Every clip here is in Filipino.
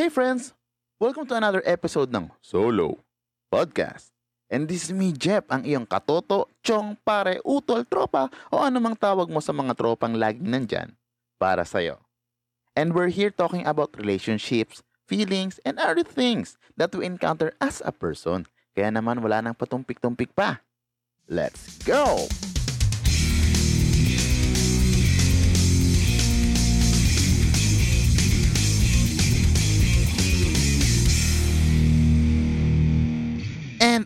Hey friends! Welcome to another episode ng Solo Podcast. And this is me, Jeff, ang iyong katoto, chong, pare, utol, tropa, o anumang tawag mo sa mga tropang laging nandyan para sa'yo. And we're here talking about relationships, feelings, and other things that we encounter as a person. Kaya naman wala nang patumpik-tumpik pa. Let's go!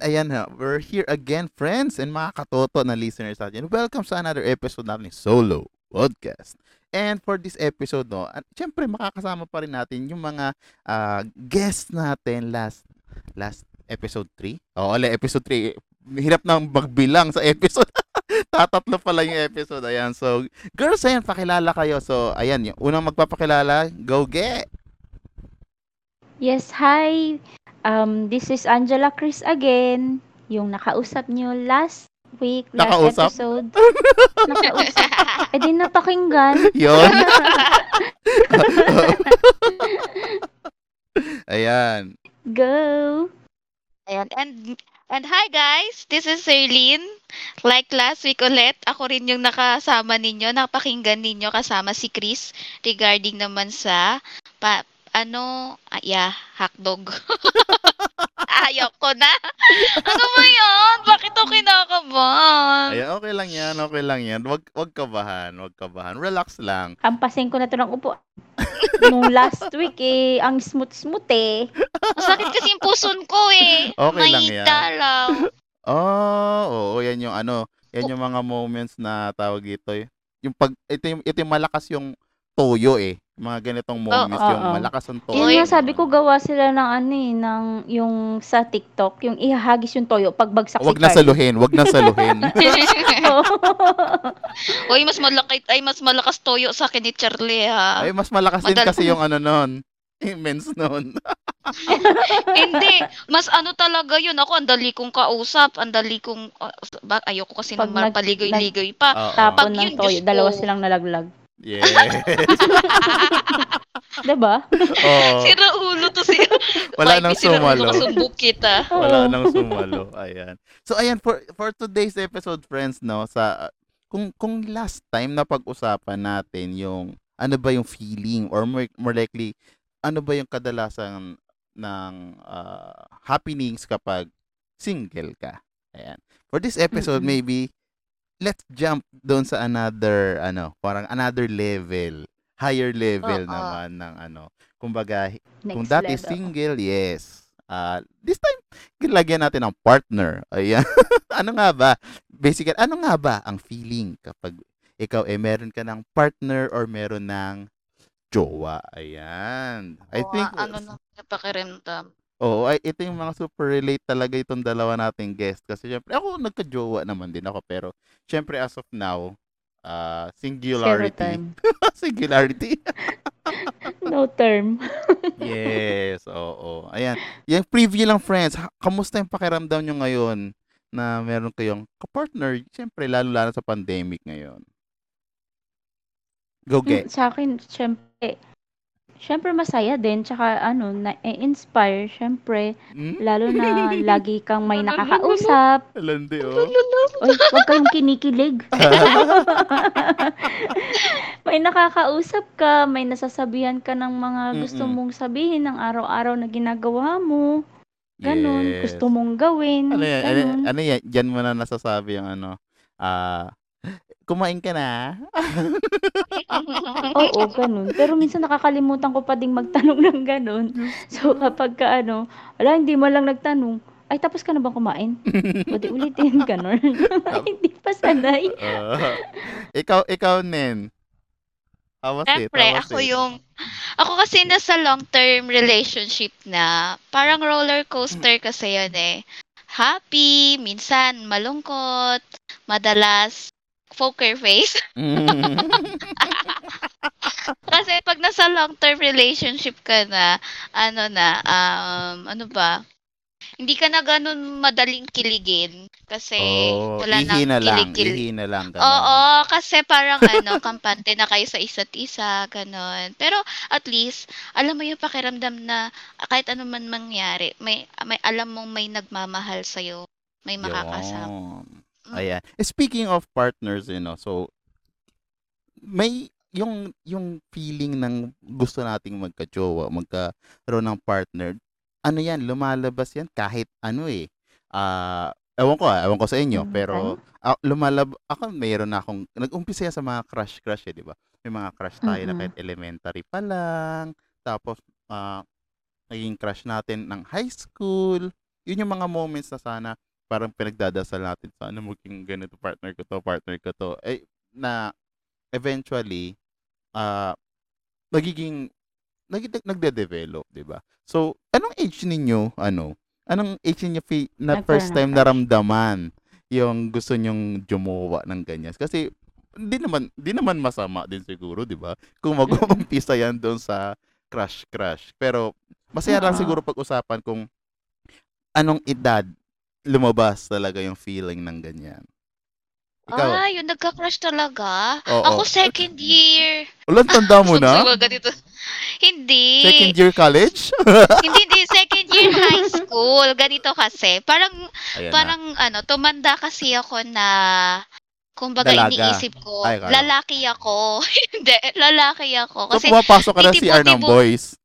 Ayan na, we're here again, friends and mga katoto na listeners natin. Welcome sa another episode natin Solo Podcast. And for this episode, no, syempre makakasama pa rin natin yung mga ah, guests natin last last episode 3. Oo, ala, episode 3. Hirap nang magbilang sa episode. Tatatlo pala yung episode. Ayan, so, girls, ayan, pakilala kayo. So, ayan, yung unang magpapakilala, go get! Yes, hi. Um, this is Angela Chris again. Yung nakausap nyo last week, last Nakausap? episode. nakausap. Eh di napakinggan. Yun. ayan. Go! Ayan. And, and hi guys, this is Serlene. Like last week ulit, ako rin yung nakasama ninyo, napakinggan ninyo kasama si Chris regarding naman sa pa, ano, ah, yeah, hotdog. Ayaw ko na. Ano ba yan? Bakit ako kinakabahan? Ayan, okay lang yan, okay lang yan. Wag, wag kabahan, wag kabahan. Relax lang. Hampasin ko na to ng upo. Nung last week eh, ang smooth-smooth eh. Masakit kasi yung puson ko eh. Okay lang yan. lang. Oh, oo, yan yung ano, yan yung mga moments na tawag dito. eh. Yung pag, ito yung, ito yung malakas yung toyo eh. Mga ganitong moments, oo, yung oo. malakas ang toyo. Yun nga sabi ko gawa sila ng ano eh, ng yung sa TikTok, yung ihahagis yung toyo pagbagsak Wag na saluhin, wag na saluhin. Uy, mas malaki, ay mas malakas toyo sa akin ni Charlie ha. Ay, mas malakas din Madal- kasi yung ano nun. Immense nun. Hindi, mas ano talaga yun. Ako, ang dali kong kausap, ang dali kong, ba, ayoko kasi Pag naman nag- paligoy-ligoy pa. Oo. Tapon Pag ng yun, toyo, dalawa silang nalaglag. Yes. 'Di ba? Oo. Sira ulo to si Wala nang sumalo. Kasumbok kita. Wala nang sumalo. Ayan. So ayan for for today's episode friends no sa kung kung last time na pag-usapan natin yung ano ba yung feeling or more, more likely ano ba yung kadalasan ng ah, happenings kapag single ka. Ayan. For this episode Mm-mm. maybe let's jump doon sa another ano, parang another level, higher level Oo. naman ng ano. Kumbaga Next kung dati level. single, yes. Ah, this time, lagyan natin ng partner. Ayan. ano nga ba? Basically, ano nga ba ang feeling kapag ikaw eh meron ka ng partner or meron ng jowa? Ayan. I Oo, think, ano na, pakiramdam. Oo, ay, ito yung mga super relate talaga itong dalawa nating guest. Kasi syempre, ako nagka-jowa naman din ako. Pero, syempre, as of now, Zero singularity. time. singularity. No term. Yes, oo. Ayan. Yung preview lang, friends. Kamusta yung pakiramdam nyo ngayon na meron kayong kapartner? Siyempre, lalo-lalo sa pandemic ngayon. Go get. Mm, Sa akin, syempre, syempre masaya din. Tsaka ano, na-inspire, syempre. Hmm? Lalo na lagi kang may nakakausap. Alandi, oh. Uy, huwag kayong kinikilig. may nakakausap ka, may nasasabihan ka ng mga gusto mong sabihin ng araw-araw na ginagawa mo. Ganon, Yes. gusto mong gawin. Ano yan? Ano, ganon. ano yan? Diyan mo na nasasabi yung ano, ah, kumain ka na? Oo, ganun. Pero minsan nakakalimutan ko pa ding magtanong ng ganun. So kapag ka ano, wala, hindi mo lang nagtanong, ay tapos ka na bang kumain? Di ulitin, ganun. hindi pa sanay. Ah. ikaw, ikaw, Nen. How was it? Siyempre, How was ako it? yung, ako kasi nasa long-term relationship na, parang roller coaster kasi yun eh. Happy, minsan malungkot, madalas poker face. Mm. Kasi pag nasa long-term relationship ka na, ano na, um, ano ba, hindi ka na ganun madaling kiligin kasi Oh, wala ihi na lang, kilig-kilig. ihi na lang, Oo, gano'n. kasi parang ano, kampante na kayo sa isa't isa, gano'n. Pero at least, alam mo yung pakiramdam na kahit ano man mangyari, may may alam mong may nagmamahal sa'yo, may makakasama. Yun. Mm. Ayan. Eh, Speaking of partners, you know, so may yung yung feeling ng gusto nating magka-jowa, magkaroon ng partner, ano yan, lumalabas yan kahit ano eh. Ah, ewan ko ah, ewan ko sa inyo, Mm, pero ah, lumalab ako mayroon na akong nag-umpisa sa mga crush crush eh, di ba? May mga crush tayo na Mm. kahit elementary pa lang, tapos ah, naging crush natin ng high school. Yun yung mga moments na sana parang pinagdadasal natin sana maging ganito partner ko to, partner ko to. Eh, na eventually, ah, nagiging, nagde nagde-develop, di ba? So, anong age ninyo, ano, anong age ninyo fi- na Nagkaroon first time crush? naramdaman yung gusto nyong jumowa ng ganyan? Kasi, hindi naman, hindi naman masama din siguro, di ba? Kung Mm. mag-uumpisa yan doon sa crush-crush. Pero, masaya lang siguro pag-usapan kung anong edad lumabas talaga yung feeling ng ganyan. Ikaw, Ah, yung nagka-crush talaga? Oo. Ako second year. ulan tanda mo na? Ganito. Hindi. Second year college? hindi, hindi. Second year high school. Ganito kasi. Parang, Ayan na. parang ano, tumanda kasi ako na, kumbaga Dalaga. iniisip ko, Ay, lalaki ako. hindi, lalaki ako. So, Kasi, pumapasok ka na CR ng boys.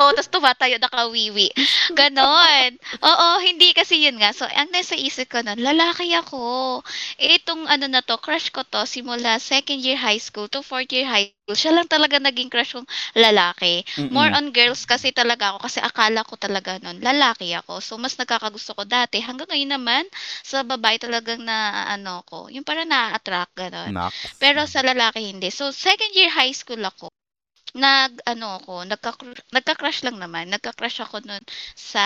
Oo, tapos tumatayo nakawiwi. Ganon. Oo, hindi kasi yun nga. So, ang nasa isip ko nun, lalaki ako. Eh, itong ano na to, crush ko to, simula second year high school to fourth year high school, siya lang talaga naging crush kong lalaki. Mm-mm. More on girls kasi talaga ako, kasi akala ko talaga nun, lalaki ako. So, mas nagkakagusto ko dati. Hanggang ngayon naman, sa babae talagang na, ano ko, yung parang na-attract, ganon. Pero sa lalaki hindi. So second year high school ako. Nag ano ako, nagka nagka-crush lang naman. Nagka-crush ako noon sa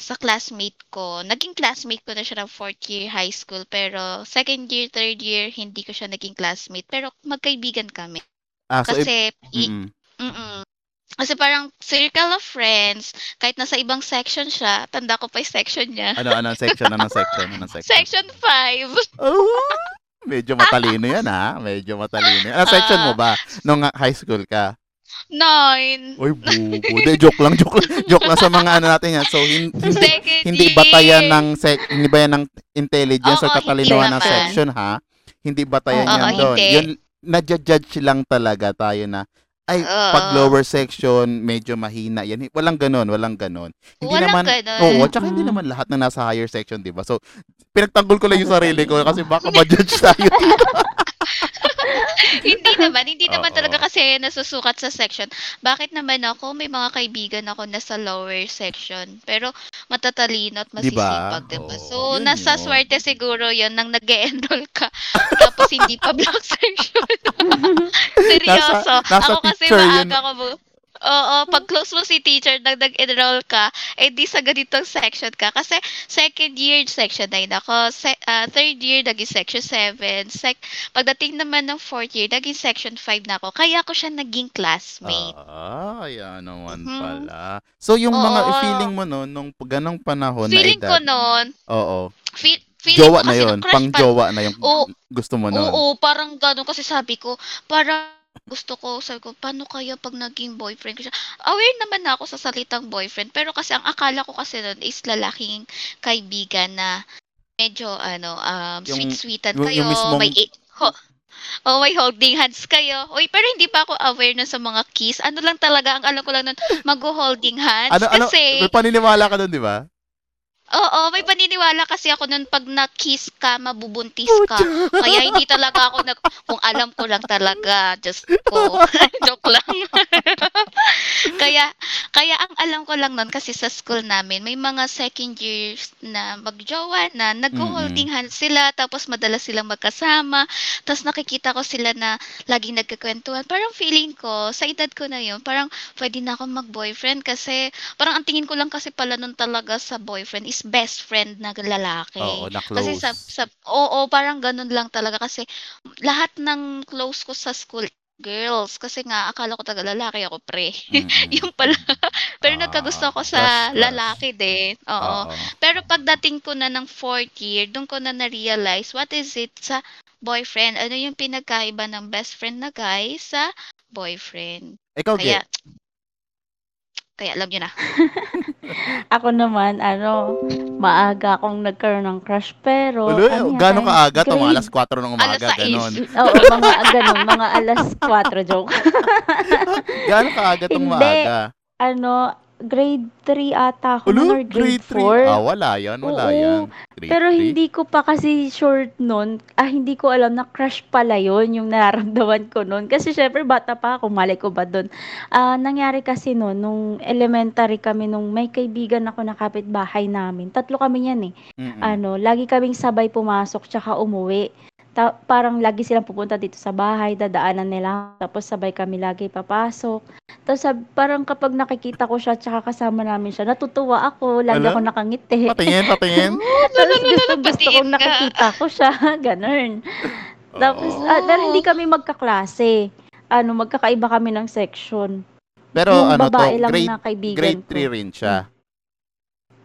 sa classmate ko. Naging classmate ko na siya ng fourth year high school pero second year, third year hindi ko siya naging classmate pero magkaibigan kami. ah, so, if, Kasi i- mm-mm. mm Kasi parang circle of friends, kahit nasa ibang section siya, tanda ko pa yung section niya. ano, anong section, anong section, anong section? Section 5. Oh, medyo matalino yan ha. Medyo matalino. Anong section mo ba? Nung high school ka? Nine. Uy, bubo. De, joke lang, joke lang. Joke lang sa mga ano natin yan. So, hin- hindi, Second hindi year. batayan ng sec, hindi ba yan ng intelligence Oo, or katalinuhan hindi ng naman. section ha? Hindi batayan Oo, yan doon. hindi. Yun, nadja-judge lang talaga tayo na ay, pag Oo. lower section, medyo mahina yan. Walang ganon, walang ganon. Hindi Walang naman, ganun. oo, tsaka hindi naman lahat na nasa higher section, di ba? So, pinagtanggol ko lang yung sarili ko kasi baka ma-judge tayo. hindi naman, hindi naman Oo. talaga kasi nasusukat sa section. Bakit naman ako, may mga kaibigan ako na sa lower section, pero matatalino at Di ba? masisipag, diba? Oo, So, yun nasa yun. swerte siguro yun nang nag enroll ka, tapos hindi pa block section. Seryoso. nasa ako kasi teacher yun. maaga ko bu- Oo, pag close mo si teacher, nag nag-enroll ka, eh di sa ganitong section ka. Kasi second year, section 9 ako. Se- ah, third year, naging section 7. Sec- Pagdating naman ng fourth year, naging section 5 na ako. Kaya ako siya naging classmate. Ah, yan naman Mhm. pala. So, yung mga Oo. feeling mo no, nung ganong panahon feeling na ko edad, noon, oo, feel, feeling jowa ko na kasi yun, pang pa- jowa na yung Oo. gusto mo nun. Oo, parang gano'n kasi sabi ko, parang gusto ko, sabi ko, paano kaya pag naging boyfriend ko siya? Aware naman na ako sa salitang boyfriend, pero kasi ang akala ko kasi nun is lalaking kaibigan na medyo, ano, um, Yung- sweet-sweetan yung- kayo, yung mismong- may, i- ho, oh, may holding hands kayo. Uy, pero hindi pa ako aware nun sa mga kiss. Ano lang talaga, ang alam ko lang nun, mag-holding hands. Ano, ano, kasi, may paniniwala ka dun, di ba? Oo, may paniniwala kasi ako nun pag na-kiss ka, mabubuntis ka. Kaya hindi talaga ako nag... Kung alam ko lang talaga, just ko. Joke lang. kaya, kaya ang alam ko lang nun kasi sa school namin, may mga second years na magjowa na nag-holding hands sila, tapos madalas silang magkasama, tapos nakikita ko sila na laging nagkakwentuhan. Parang feeling ko, sa edad ko na yun, parang pwede na akong mag-boyfriend kasi parang ang tingin ko lang kasi pala nun talaga sa boyfriend is best friend na lalaki. Oo, na close. Kasi sa, sa oo, parang ganun lang talaga kasi lahat ng close ko sa school girls. Kasi nga, akala ko taga lalaki ako, pre. Mm-mm. Yung pala. Pero Ah, nagkagusto crush, sa crush. lalaki din. Oo. Oo. Pero pagdating ko na ng fourth year, doon ko na na-realize what is it sa boyfriend. Ano yung pinagkaiba ng best friend na guy sa boyfriend. Ikaw, Kaya, kaya alam nyo na. Ako naman, ano, maaga akong nagkaroon ng crush, pero, Ulo, ano gano'ng kaaga? Grade- alas 4 ng umaga, Alas ganon. Oo, mga ganun, mga alas 4, joke. Gano'ng kaaga tong Hindi. maaga? ano, grade 3 ata ako Ulo, nun, or grade, grade 3. 4. Ah, wala yan, wala Oo. yan. Grade Pero 3. hindi ko pa kasi short nun, ah, hindi ko alam na crush pala yon yung nararamdaman ko nun. Kasi syempre bata pa ako, mali ko ba dun. Ah, nangyari kasi nun, nung elementary kami, nung may kaibigan ako na kapitbahay namin. Tatlo kami yan eh. Mm-mm. Ano, lagi kaming sabay pumasok tsaka umuwi. Ta- parang lagi silang pupunta dito sa bahay, dadaanan nila. Tapos sabay kami lagi papasok. Tapos sab- parang kapag nakikita ko siya tsaka kasama namin siya, natutuwa ako, lagi Ala? ako nakangiti. Patingin, patingin. Tapos gusto, gusto kong ka. nakikita ko siya, ganun. Tapos, Oo. ah, pero hindi kami magkaklase. Ano, magkakaiba kami ng section. Pero yung ano to, babae lang grade, na kaibigan grade ko. 3 rin siya.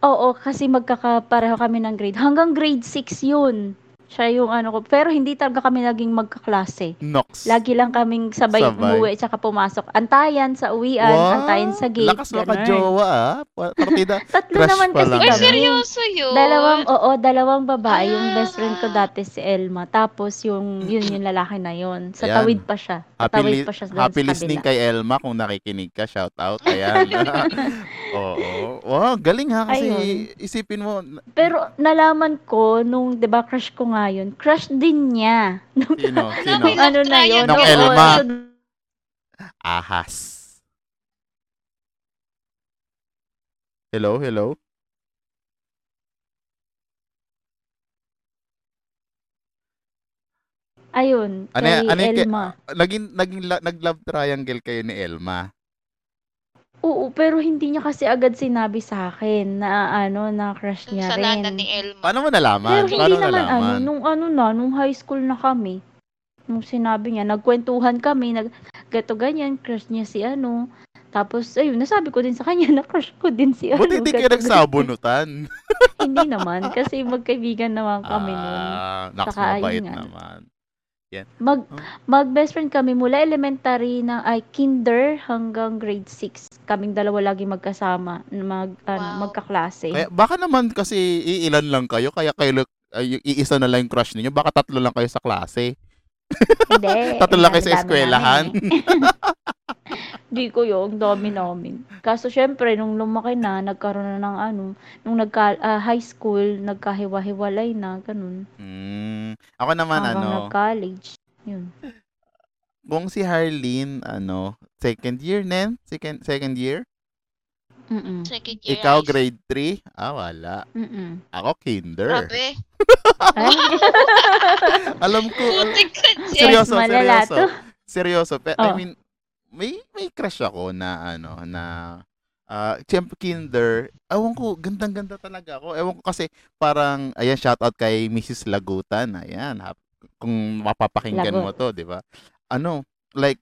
Oo, kasi magkakapareho kami ng grade. Hanggang grade 6 yun. Siya yung ano ko. Pero hindi talaga kami naging magkaklase. Nox. Lagi lang kaming sabay, Sabay. umuwi tsaka pumasok. Antayan sa uwian, antayan sa gate. Lakas ganun. makajowa ah. Pa- Partida. Tatlo Crush naman kasi kami. seryoso yun? Dalawang, oo, dalawang babae. Yung best friend ko Ah. dati si Elma. Tapos yung, yun yung lalaki na yun. Sa Ayan. tawid pa siya. Sa Happy, tawid li- pa siya happy sa listening kabila. kay Elma kung nakikinig ka. Shout out. Ayan. Oo. Wow, galing ha. Kasi Ayun. isipin mo, Pero nalaman ko, nung, di ba, crush ko nga yun, crush din niya. Nung, sino? Sino? Nung ano na yun. Ng oo, Elma. Ahas. Hello, hello. ayun, Ano kay? Ano yung kay- Elma. Naging, naging la- nag-love triangle kayo ni Elma. Oo, pero hindi niya kasi agad sinabi sa akin na ano, na crush niya rin. ni Elma. Paano mo nalaman? Pero Paano hindi mo naman ano, nung ano na, nung high school na kami. Nung sinabi niya, nagkwentuhan kami, nag gato ganyan, crush niya si ano. Tapos, ayun, nasabi ko din sa kanya na crush ko din si ano. Buti hindi kayo nagsabunutan. hindi naman, kasi magkaibigan naman kami nun. Ah, naks Saka, mabait ayun nga. naman. Mag, Oh. mag best friend kami mula elementary na ay kinder hanggang grade 6. Kaming dalawa lagi magkasama, mag, ano, Wow. magkaklase. Kaya, baka naman kasi iilan lang kayo, kaya kayo ay, iisa na lang yung crush ninyo. Baka tatlo lang kayo sa klase. Hindi. Tatlo lang kayo sa eskwelahan. Di ko yun, ang dami namin. Kaso syempre, nung lumaki na, nagkaroon na ng ano, nung nagka, ah, high school, nagkahiwa-hiwalay na, ganun. Hmm. Ako naman, Hanggang ano, nag-college. Yun. kung si Harleen, ano, second year, Nen? Second, second year? Mm-mm. Second year Ikaw, high grade 3? Ah, wala. Mm-mm. Ako, kinder. Grabe. Ay, Alam ko, al- Putik ka dyan. seryoso, malala seryoso. to. Seryoso. Pe- I Oh. mean, may may crush ako na ano na ah siyempre kinder. Ewan ko, gandang-ganda talaga ako. Ewan ko kasi parang ayan shout out kay Mrs. Lagutan. Ayan, hap- kung mapapakinggan mo Lagot. to, 'di ba? Ano, like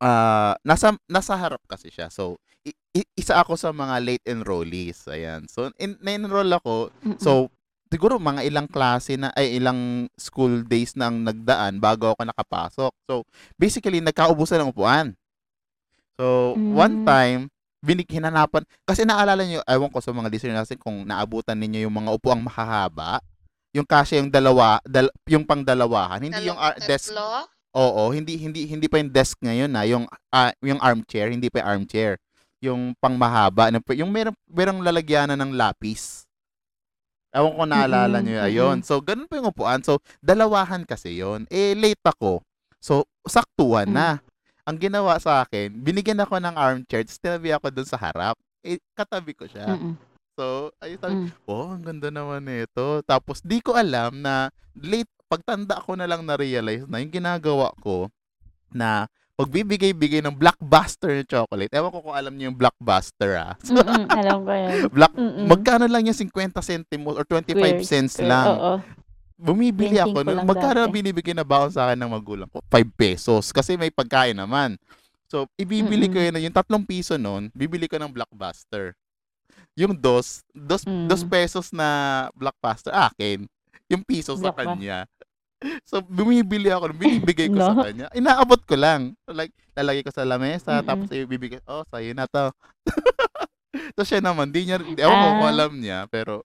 ah nasa nasa harap kasi siya. So i- i- isa ako sa mga late enrollees. Ayan. So in, na-enroll ako. So, siguro mga ilang klase na, ay ilang school days nang nagdaan bago ako nakapasok. So, basically, nagkaubusan ng upuan. So, one Mm. time, binig hinanapan, kasi naalala nyo, ewan ko sa mga listeners natin kung naabutan ninyo yung mga upuang makahaba, yung kasi yung dalawa, dal, yung pang dalawahan, hindi yung ar- desk, Tatlo? oo, hindi hindi hindi pa yung desk ngayon na, yung ah, yung armchair, hindi pa yung armchair. Yung pang mahaba, na- yung merong, merong lalagyanan ng lapis. Ewan ko naalala nyo yun. Ayun. So, ganun pa yung upuan. So, dalawahan kasi yon Eh, late ako. So, saktuhan na. Ang ginawa sa akin, binigyan ako ng armchair, tapos tinabi ako dun sa harap. Eh, katabi ko siya. So, ayun sabi, Mm. oh, ang ganda naman nito. Tapos, di ko alam na late, pagtanda ko na lang na-realize na yung ginagawa ko na pagbibigay-bigay ng blockbuster na chocolate. Ewan ko kung alam niyo yung blockbuster ah. So, Mm-mm, alam ko yan. Black, Mm-mm. magkano lang yung 50 centimos or 25 Square, cents square, lang. Oo. bumibili Renting ako. ko nun. lang Magkano dati. binibigay na baon sa akin ng magulang ko? 5 pesos. Kasi may pagkain naman. So, ibibili ko Mm-mm. yun. Yung tatlong piso nun, bibili ko ng Blockbuster. Yung dos, dos, Mm. dos pesos na Blockbuster, akin. Yung piso sa Blockbuster. kanya. So, bumibili ako, binibigay ko sa No. kanya. Inaabot ko lang. Like, lalagay ko sa lamesa, Mm-mm. tapos ibibigay, oh, sa'yo na to. so, siya naman, di niya, di ako ko Ah. alam niya, pero,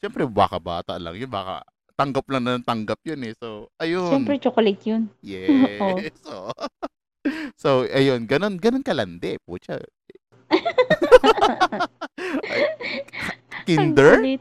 syempre, baka bata lang yun, baka tanggap lang na ng tanggap yun eh. So, ayun. Siyempre, chocolate yun. Yes. So, so, ayun, ganun, ganun kalandi. Pucha. Kinder?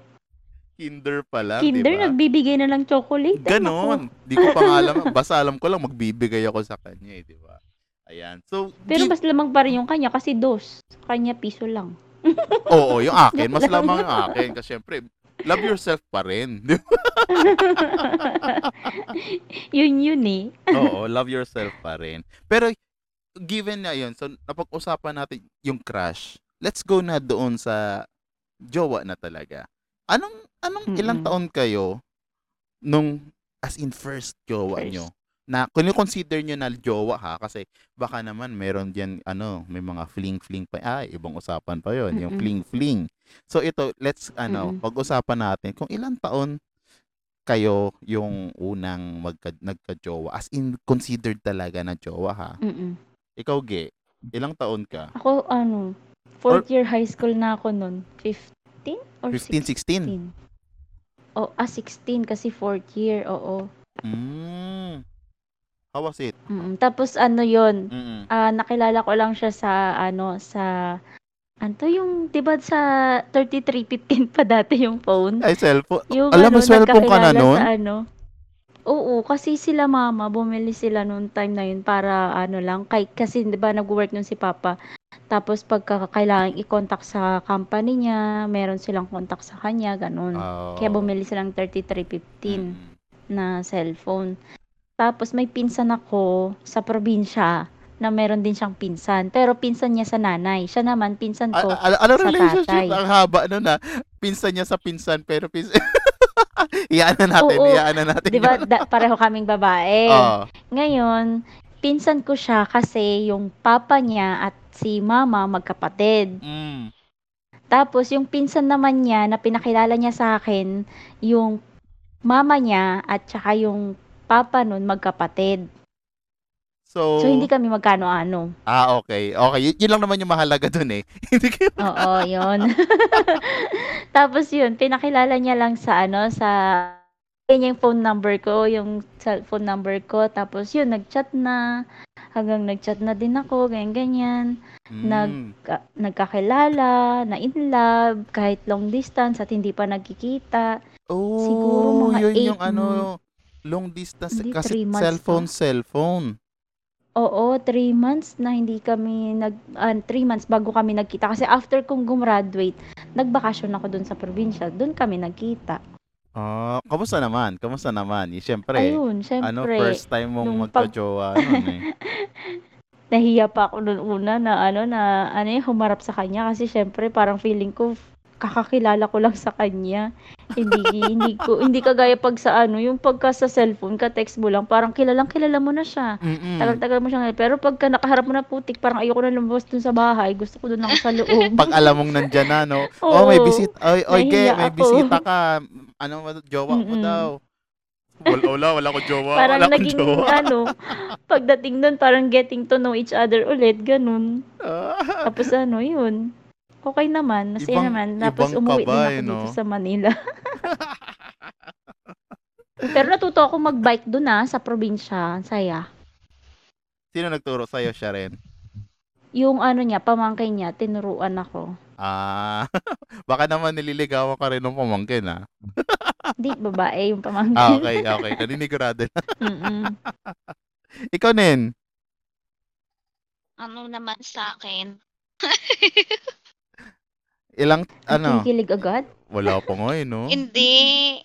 Kinder pa lang, Kinder, di ba? nagbibigay na ng chocolate. Ganon. Di ko pa nga alam. Basta alam ko lang magbibigay ako sa kanya eh, di ba? Ayan. So, Pero gi- mas lamang pa rin yung kanya kasi dos. Kanya piso lang. oo, yung akin. Mas lang. lamang yung akin. Kasi syempre, love yourself pa rin. Di ba? yun yun eh. Oo, love yourself pa rin. Pero, given na yun, so napag-usapan natin yung crush, let's go na doon sa jowa na talaga. Anong, anong ilang Mm-mm. taon kayo nung, as in first jowa First. nyo? Na, kung consider nyo na jowa ha, kasi baka naman meron diyan ano, may mga fling-fling pa, ay, ibang usapan pa yon yung fling-fling. So ito, let's, ano, Mm-mm. pag-usapan natin, kung ilang taon kayo yung unang magka, nagka-jowa, as in considered talaga na jowa ha. Mm-mm. Ikaw, Ge, ilang taon ka? Ako, ano, fourth year high school na ako nun. 15 or 15, 16? 16? Oh, ah, 16 kasi fourth year, oo. Mm. How was it? Mm, tapos ano yon Mm-mm. ah nakilala ko lang siya sa, ano, sa, ano to yung, di ba sa 3315 pa dati yung phone? Ay, cellphone. Yung Alam mo, ano, cellphone ka na nun? Sa ano. Oo, kasi sila mama, bumili sila noon time na yun para ano lang, kay, kasi 'di ba nag-work nun si papa. Tapos pagka kailangan i-contact sa company niya, meron silang contact sa kanya, ganun. Oh. Kaya bumili silang 3315 Mm. na cellphone. Tapos may pinsan ako sa probinsya na meron din siyang pinsan. Pero pinsan niya sa nanay. Siya naman, pinsan ko. A- a- ano sa relationship? tatay. Ang haba no na. Pinsan niya sa pinsan, pero pinsan... iyaan na natin, Oo. iyaan na natin. Di ba, da- pareho kaming babae. Oo. Ngayon, pinsan ko siya kasi yung papa niya at si mama magkapatid. Mm. Tapos yung pinsan naman niya na pinakilala niya sa akin, yung mama niya at saka yung papa nun magkapatid. So, So hindi kami magkano-ano. ah, okay. Okay, yun, yun lang naman yung mahalaga dun eh. Hindi kayo... Oo, yun. Tapos yun, pinakilala niya lang sa ano, sa yun yung phone number ko, yung cellphone number ko. Tapos yun, nagchat na. Hanggang nagchat na din ako, ganyan-ganyan. Nag- Mm. Ka- nagkakilala, na in love, kahit long distance at hindi pa nagkikita. Oh, Siguro mga yun eight yung ano, long distance. Hindi, kasi cellphone, pa. cellphone. Oo, three months na hindi kami nag, ah, three months bago kami nagkita. Kasi after kong gumraduate, nagbakasyon ako dun sa probinsya. Dun kami nagkita. Ah, kamusta naman? Kamusta naman? Eh, Siyempre, Ayun, syempre. ano, first time mong nung pag- magka-jowa nun eh. nahiya pa ako noon una na ano na ano yung humarap sa kanya kasi syempre parang feeling ko kakakilala ko lang sa kanya. hindi hindi ko hindi kagaya pag sa ano yung pagka sa cellphone ka text mo lang parang kilalang kilala mo na siya. Mm-mm. Tagal-tagal mo siya pero pagka nakaharap mo na putik parang ayoko na lumabas dun sa bahay gusto ko dun ako sa loob. Pag alam mong nandyan na, no? oh, may Oo. bisit. Oy, oy, ge, may ako. bisita ka. Ano, jowa mo Mm-mm. daw. Wala, wala, wala ko jowa. parang wala naging jowa. ano pagdating doon parang getting to know each other ulit ganun. Ah, Tapos ano yun. Okay naman, masaya Ibang- naman. Tapos ibang umuwi din kabay, ako dito no? sa Manila. Pero natuto ako mag-bike doon ah, sa probinsya. Ang Saya. Sino nagturo sa'yo, siya rin? Yung ano niya, pamangkin niya, tinuruan ako. Ah, baka naman nililigawan ka rin ng pamangkin, ah. Di, babae yung pamangkin. Ah, okay, okay. Naninigurado lang. Ikaw, Nen. Ano naman sa akin? Ilang, ano? Nakikilig agad? Wala pa nga eh, no? Hindi.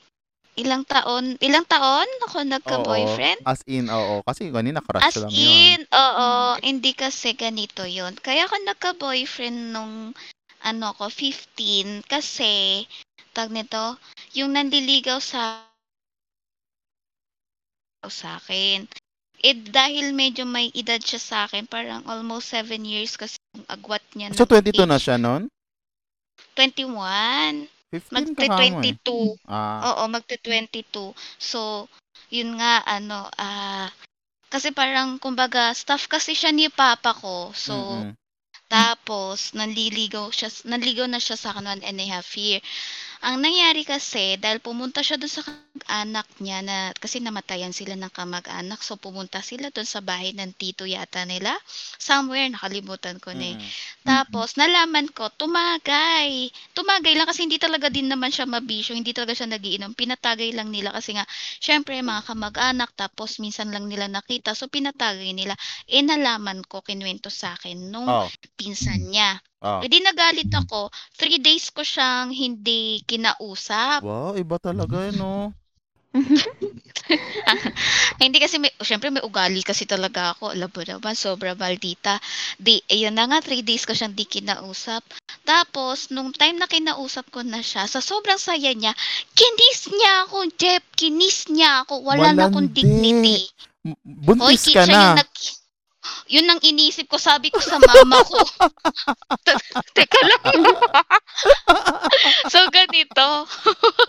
Ilang taon? Ilang taon ako nagka-boyfriend? Oo. As in, oo. Kasi kanina crush As lang yun. in, oo, hindi kasi ganito yun. Kaya ako nagka-boyfriend nung, ano ko, 15, kasi, tag nito, yung nandiligaw sa sa akin. Eh, dahil medyo may edad siya sa akin, parang almost 7 years kasi yung agwat niya So, ng 22 na age. siya noon? 21. 15 ka kamo eh. Magte-22. Ah, Oo, magte-22. So, yun nga, ano, ah, kasi parang, kumbaga, staff kasi siya ni papa ko. So, mm-mm. tapos, nanliligaw siya, nanligaw na siya sa akin one and a half year. Ang nangyari kasi, dahil pumunta siya doon sa anak niya na, kasi namatayan sila ng kamag-anak, so pumunta sila doon sa bahay ng tito yata nila. Somewhere, nakalimutan ko na eh. Mm-mm. Tapos, nalaman ko, tumagay. Tumagay lang kasi hindi talaga din naman siya mabisyo, hindi talaga siya nagiinom. Pinatagay lang nila kasi nga, syempre, mga kamag-anak, tapos minsan lang nila nakita, so pinatagay nila. Eh, nalaman ko, kinwento sa akin, nung Oh, pinsan niya. oh. Di nagalit ako. Three days ko siyang hindi kinausap. Wow, iba talaga eh, no? Hindi kasi may, syempre may ugali kasi talaga ako. Alam mo naman, sobra maldita. Di, ayun na nga, three days ko siyang di kinausap. Tapos, nung time na kinausap ko na siya, sa sobrang saya niya, kinis niya ako, Jeff, kinis niya ako. Wala na akong dignity. Hoy, Buntis ki- ka siya yung na. nag... Yun ang inisip ko, sabi ko sa mama ko. Te- Teka lang. so, ganito.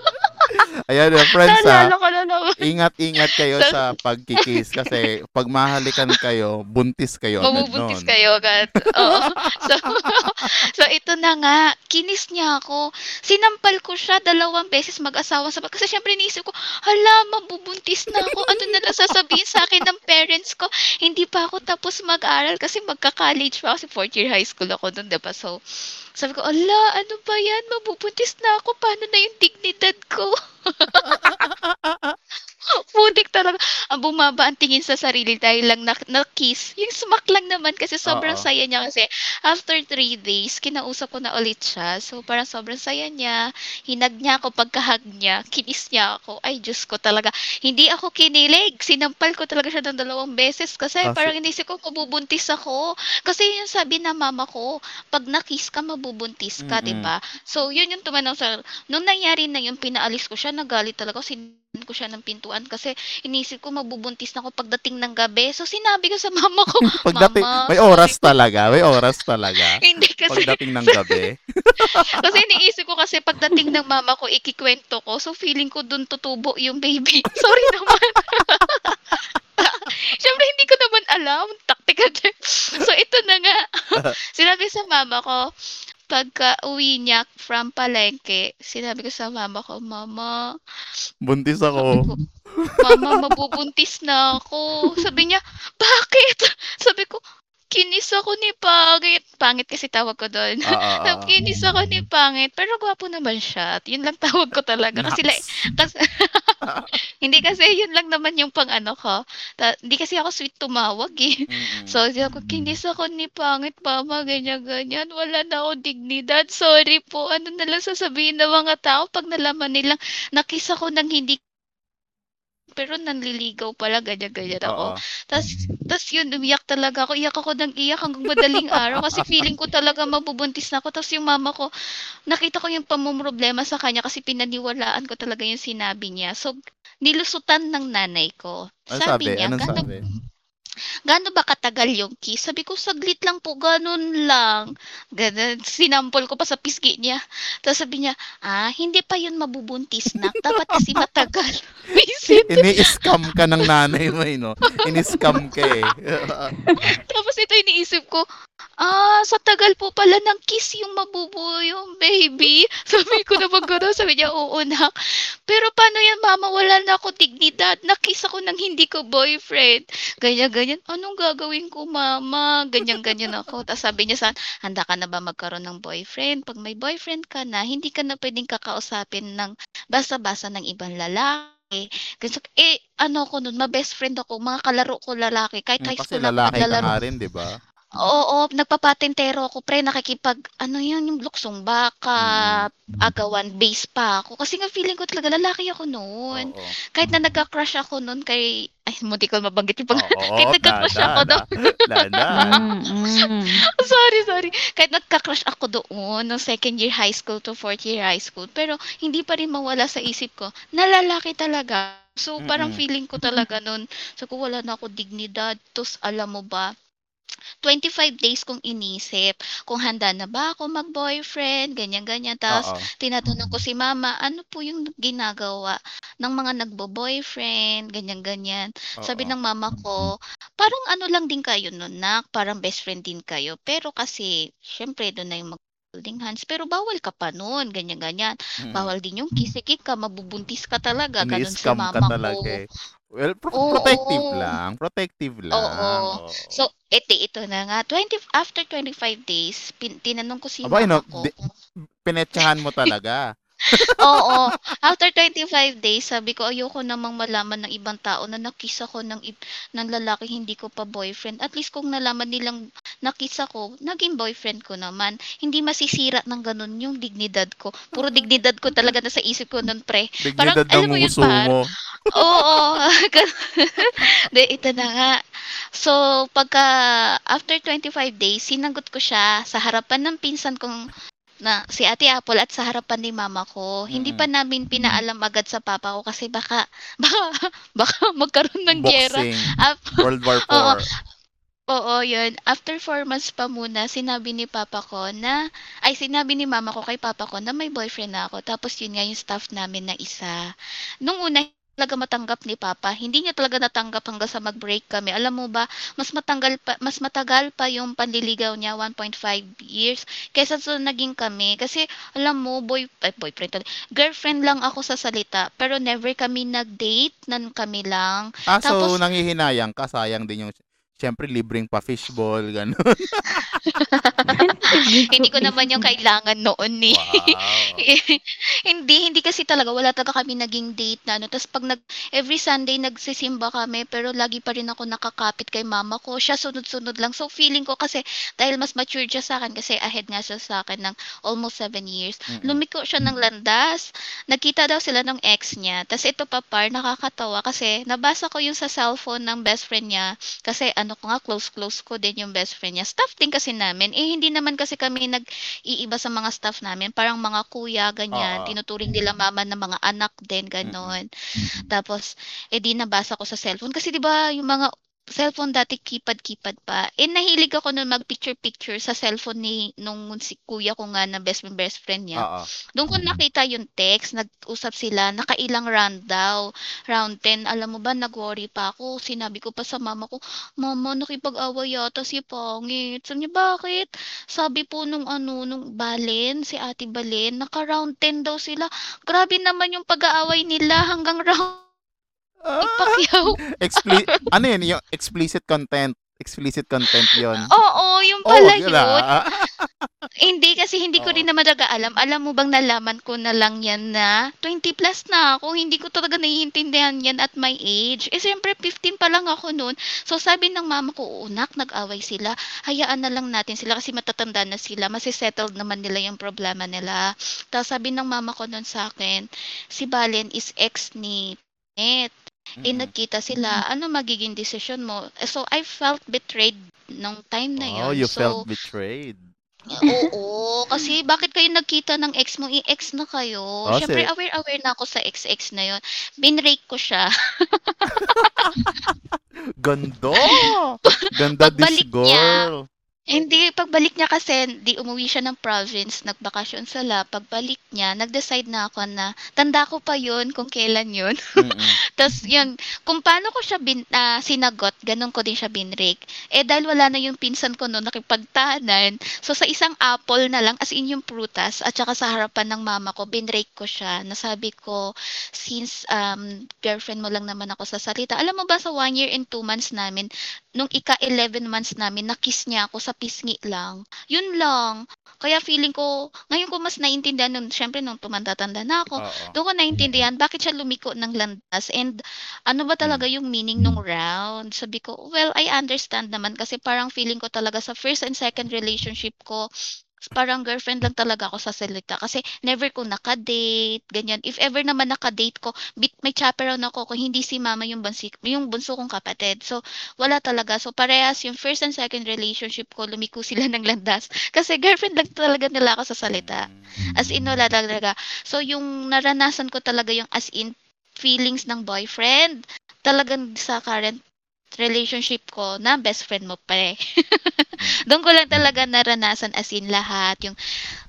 Ayan, eh, friends ha. Naman. Ingat-ingat kayo So- sa pagkikis kasi pag mahalikan kayo, buntis kayo Mabubuntis kayo agad. Oo. So, so, ito na nga. Kinis niya ako. Sinampal ko siya dalawang beses mag-asawa sa Kasi syempre niisip ko, hala, mabubuntis na ako. Ano na lang sasabihin sa akin ng parents ko? Hindi pa ako tapos mag-aral kasi magka-college pa. Kasi fourth year high school ako doon, diba? So, sabi ko, ala, ano ba yan? Mabubuntis na ako. Paano na yung dignidad ko? Putik talaga. Ang bumaba ang tingin sa sarili dahil lang na, na-kiss. Yung smack lang naman kasi sobrang Oo. saya niya kasi after three days, kinausap ko na ulit siya. So parang sobrang saya niya. Hinag niya ako pagkahag niya. Kinis niya ako. Ay, Diyos ko talaga. Hindi ako kinilig. Sinampal ko talaga siya ng dalawang beses kasi, Kasi- parang inisip ko mabubuntis ako. Kasi yung sabi na mama ko, pag na-kiss ka, mabubuntis ka, Mm-mm. di ba? So, yun yung tumanong sa... Nung nangyari na yun, pinaalis ko siya, nagalit talaga. Sin ko siya ng pintuan kasi inisip ko mabubuntis na ako pagdating ng gabi. So, sinabi ko sa mama ko, Pagdating, Mama, may oras talaga, may oras talaga. hindi kasi, Pagdating ng gabi. kasi iniisip ko kasi pagdating ng mama ko, ikikwento ko. So, feeling ko dun tutubo yung baby. Sorry naman. Siyempre, hindi ko naman alam. Taktika. So, ito na nga. sinabi sa mama ko, pagka uwi niya from palengke, sinabi ko sa mama ko, Mama, Buntis ako. ko, Mama, mabubuntis na ako. Sabi niya, bakit? Sabi ko, kinis ako ni Pangit. Pangit kasi tawag ko doon. Ah, ah. Kinis ako ni Pangit. Pero gwapo naman siya. At Yun lang tawag ko talaga. Kasi, like, kasi hindi kasi yun lang naman yung pang ano ko. Ta- hindi kasi ako sweet tumawag eh. Mm-mm. So, di ako, kinis ako ni Pangit, Mama, ganyan-ganyan. Wala na ako dignidad. Sorry po. Ano na lang sasabihin ng mga tao pag nalaman nilang nakis ako ng hindi pero nanliligaw pala, ganyan-ganyan ako. Oo. Tapos, tas yun, umiyak talaga ako. Iyak ako ng iyak hanggang madaling araw kasi feeling ko talaga mabubuntis na ako. Tapos yung mama ko, nakita ko yung pamumroblema sa kanya kasi pinaniwalaan ko talaga yung sinabi niya. So, nilusutan ng nanay ko. Ano Sabi sabi? niya, Anong "Gaano sabi? Gaano ba katagal yung kiss? Sabi ko, saglit lang po, ganun lang. Ganun, sinampol ko pa sa pisgi niya. Tapos sabi niya, ah, hindi pa yun mabubuntis na. Dapat kasi matagal. Ini-scam ka ng nanay mo, eh, no? Ini-scam ka eh. Tapos ito iniisip ko, ah, sa tagal po pala ng kiss yung mabubuo yung baby. Sabi ko na gano'n. Sabi niya, oo nak. Pero paano yan mama, wala na ako dignidad. Nakiss ako ng hindi ko boyfriend. Ganyan-ganyan. Anong gagawin ko mama? Ganyan-ganyan ako. Tapos sabi niya sa handa ka na ba magkaroon ng boyfriend? Pag may boyfriend ka na, hindi ka na pwedeng kakausapin ng basa-basa ng ibang lalaki. Kasi, eh, ano ko nun, ma-best friend ako, mga kalaro ko lalaki. Kahit high Mm, Kasi school ako, lalaki ka nga rin, di ba? Oo, nagpapatentero ako, pre, nakikipag, ano yan, yung luksong baka, agawan, base pa ako. Kasi nga feeling ko talaga, lalaki ako noon. Oo. Kahit na nagka-crush ako noon kay, ay, munti ko mabanggit yung pang, Oo, kahit nagka-crush ako da, doon. da, da. Mm, mm. sorry, sorry. Kahit nagka-crush ako doon, nung second year high school to fourth year high school, pero hindi pa rin mawala sa isip ko, na lalaki talaga So, parang Mm. feeling ko talaga sabi ko wala na ako dignidad. Tapos, alam mo ba, 25 days kong inisip kung handa na ba ako mag-boyfriend, ganyan-ganyan. Tapos, Oo. tinatanong ko si mama, ano po yung ginagawa ng mga nagbo-boyfriend, ganyan-ganyan. Sabi Oo. ng mama ko, parang ano lang din kayo nun, nak, parang best friend din kayo. Pero kasi, syempre, doon na yung mag holding hands. Pero bawal ka pa noon, ganyan-ganyan. Mm. Bawal din yung kisikik ka, mabubuntis ka talaga. Ganun si Ini-scam ka mama talaga ko. eh. Well, pro- Oo. protective lang. Protective lang. Oo. Oo. So, ito, ito na nga. 20, after 25 days, pin, tinanong ko si Abay, mama no, ko. di- Pinetsahan mo talaga. Oo. After 25 days, sabi ko, ayoko namang malaman ng ibang tao na nakiss ako ng, ng lalaki, hindi ko pa boyfriend. At least kung nalaman nilang nakiss ako, naging boyfriend ko naman. Hindi masisira ng ganun yung dignidad ko. Puro dignidad ko talaga na sa isip ko nun, pre. Parang, Dignidad alam ng mo yun, par? mo. Oo. De, ito na nga. So, pagka, after 25 days, sinagot ko siya sa harapan ng pinsan kong na si Ate Apple at sa harapan ni mama ko. Hindi pa namin pinaalam agad sa papa ko kasi baka baka baka magkaroon ng gera. World War Oo. IV. Oo, yun. After four months pa muna, sinabi ni papa ko na, ay sinabi ni mama ko kay papa ko na may boyfriend na ako. Tapos yun nga yung staff namin na isa. Nung una, talaga matanggap ni papa. Hindi niya talaga natanggap hanggang sa mag-break kami. Alam mo ba, mas matagal pa, mas matagal pa yung panliligaw niya, 1.5 years, kaysa sa naging kami. Kasi, alam mo, boy, ay, boyfriend, girlfriend lang ako sa salita, pero never kami nag-date, nan kami lang. Ah, so Tapos- nanghihinayang ka, sayang din yung Siyempre, libreng pa fishball, gano'n. Hindi ko naman yung kailangan noon eh. Wow. hindi, hindi kasi talaga, wala talaga kami naging date na ano. Tapos pag nag, every Sunday nagsisimba kami, pero lagi pa rin ako nakakapit kay mama ko. Siya sunod-sunod lang. So feeling ko kasi, dahil mas mature siya sa akin, kasi ahead nga siya sa akin ng almost 7 years, Mm-mm. lumiko siya ng landas. Nagkita daw sila ng ex niya. Tapos ito pa par, nakakatawa kasi nabasa ko yung sa cellphone ng best friend niya. Kasi ano ko nga, close-close ko din yung best friend niya. Staff din kasi namin. Eh, hindi naman kasi kami nag-iiba sa mga staff namin. Parang mga kuya, ganyan. Oo. Tinuturing nila mama ng mga anak din, ganon. Tapos, eh di nabasa ko sa cellphone. Kasi di ba yung mga cellphone dati keypad-keypad pa. Eh, nahilig ako nun mag-picture-picture sa cellphone ni nung si kuya ko nga na best best friend niya. Oo. Doon ko nakita yung text, nag-usap sila, nakailang round daw. Round 10, alam mo ba, nag-worry pa ako. Sinabi ko pa sa mama ko, Mama, nakipag-away yata si Pangit. Sabi niya, bakit? Sabi po nung ano, nung Balen, si Ate Balen, naka-round 10 daw sila. Grabe naman yung pag-aaway nila hanggang round Pacquiao. expli- ano yun? Yung explicit content. Explicit content yon. Oo, yung Oh, pala wag yun. Hindi, kasi hindi ko Oo. rin naman talaga alam. Alam mo bang nalaman ko na lang yan na 20 plus na ako. Hindi ko talaga naiintindihan yan at my age. Eh, siyempre, 15 pa lang ako noon. So, sabi ng mama ko, "Oo, nak, nag-away sila. Hayaan na lang natin sila kasi matatanda na sila. Masisettled naman nila yung problema nila. Tapos, sabi ng mama ko noon sa akin, si Balen is ex ni Net. Eh, Mm-mm. nagkita sila. Ano magiging decision mo? Eh, So, I felt betrayed nung time na yun. Oh, you so, felt betrayed. Oo, kasi bakit kayo nagkita ng ex mo? I-ex na kayo. Oh, Siyempre, si- aware-aware na ako sa ex-ex na yun. Binrake ko siya. Ganda! Ganda this Pagbalik niya, girl. Hindi, pagbalik niya kasi, di umuwi siya ng province, nagbakasyon sila. Pagbalik niya, nag-decide na ako na, tanda ko pa yun kung kailan yun. Mm-mm. Tapos yun, kung paano ko siya bin, ah, sinagot, ganun ko din siya binrake. Eh dahil wala na yung pinsan ko noon nakipagtahanan, so sa isang apple na lang, as in yung prutas, at saka sa harapan ng mama ko, binrake ko siya. Nasabi ko, since um, girlfriend mo lang naman ako sa salita, alam mo ba sa one year and two months namin, nung ika-11 months namin, nakiss niya ako sa pisngi lang. Yun lang. Kaya feeling ko, ngayon ko mas naintindihan nung, syempre nung tumanda-tanda na ako, Oo. doon ko naintindihan bakit siya lumiko ng landas and ano ba talaga yung meaning nung round. Sabi ko, well, I understand naman kasi parang feeling ko talaga sa first and second relationship ko, parang girlfriend lang talaga ako sa salita kasi never ko naka-date, ganyan. If ever naman naka-date ko, bit may chaperone ako kung hindi si mama yung, bansi, yung bunso kong kapatid. So, wala talaga. So, parehas yung first and second relationship ko, lumiko sila ng landas. Kasi girlfriend lang talaga nila ako sa salita. Mm. As in, wala talaga. So, yung naranasan ko talaga yung as in, feelings ng boyfriend. Talagang sa current relationship ko na best friend mo pa eh. Doon ko lang talaga naranasan as in lahat. Yung,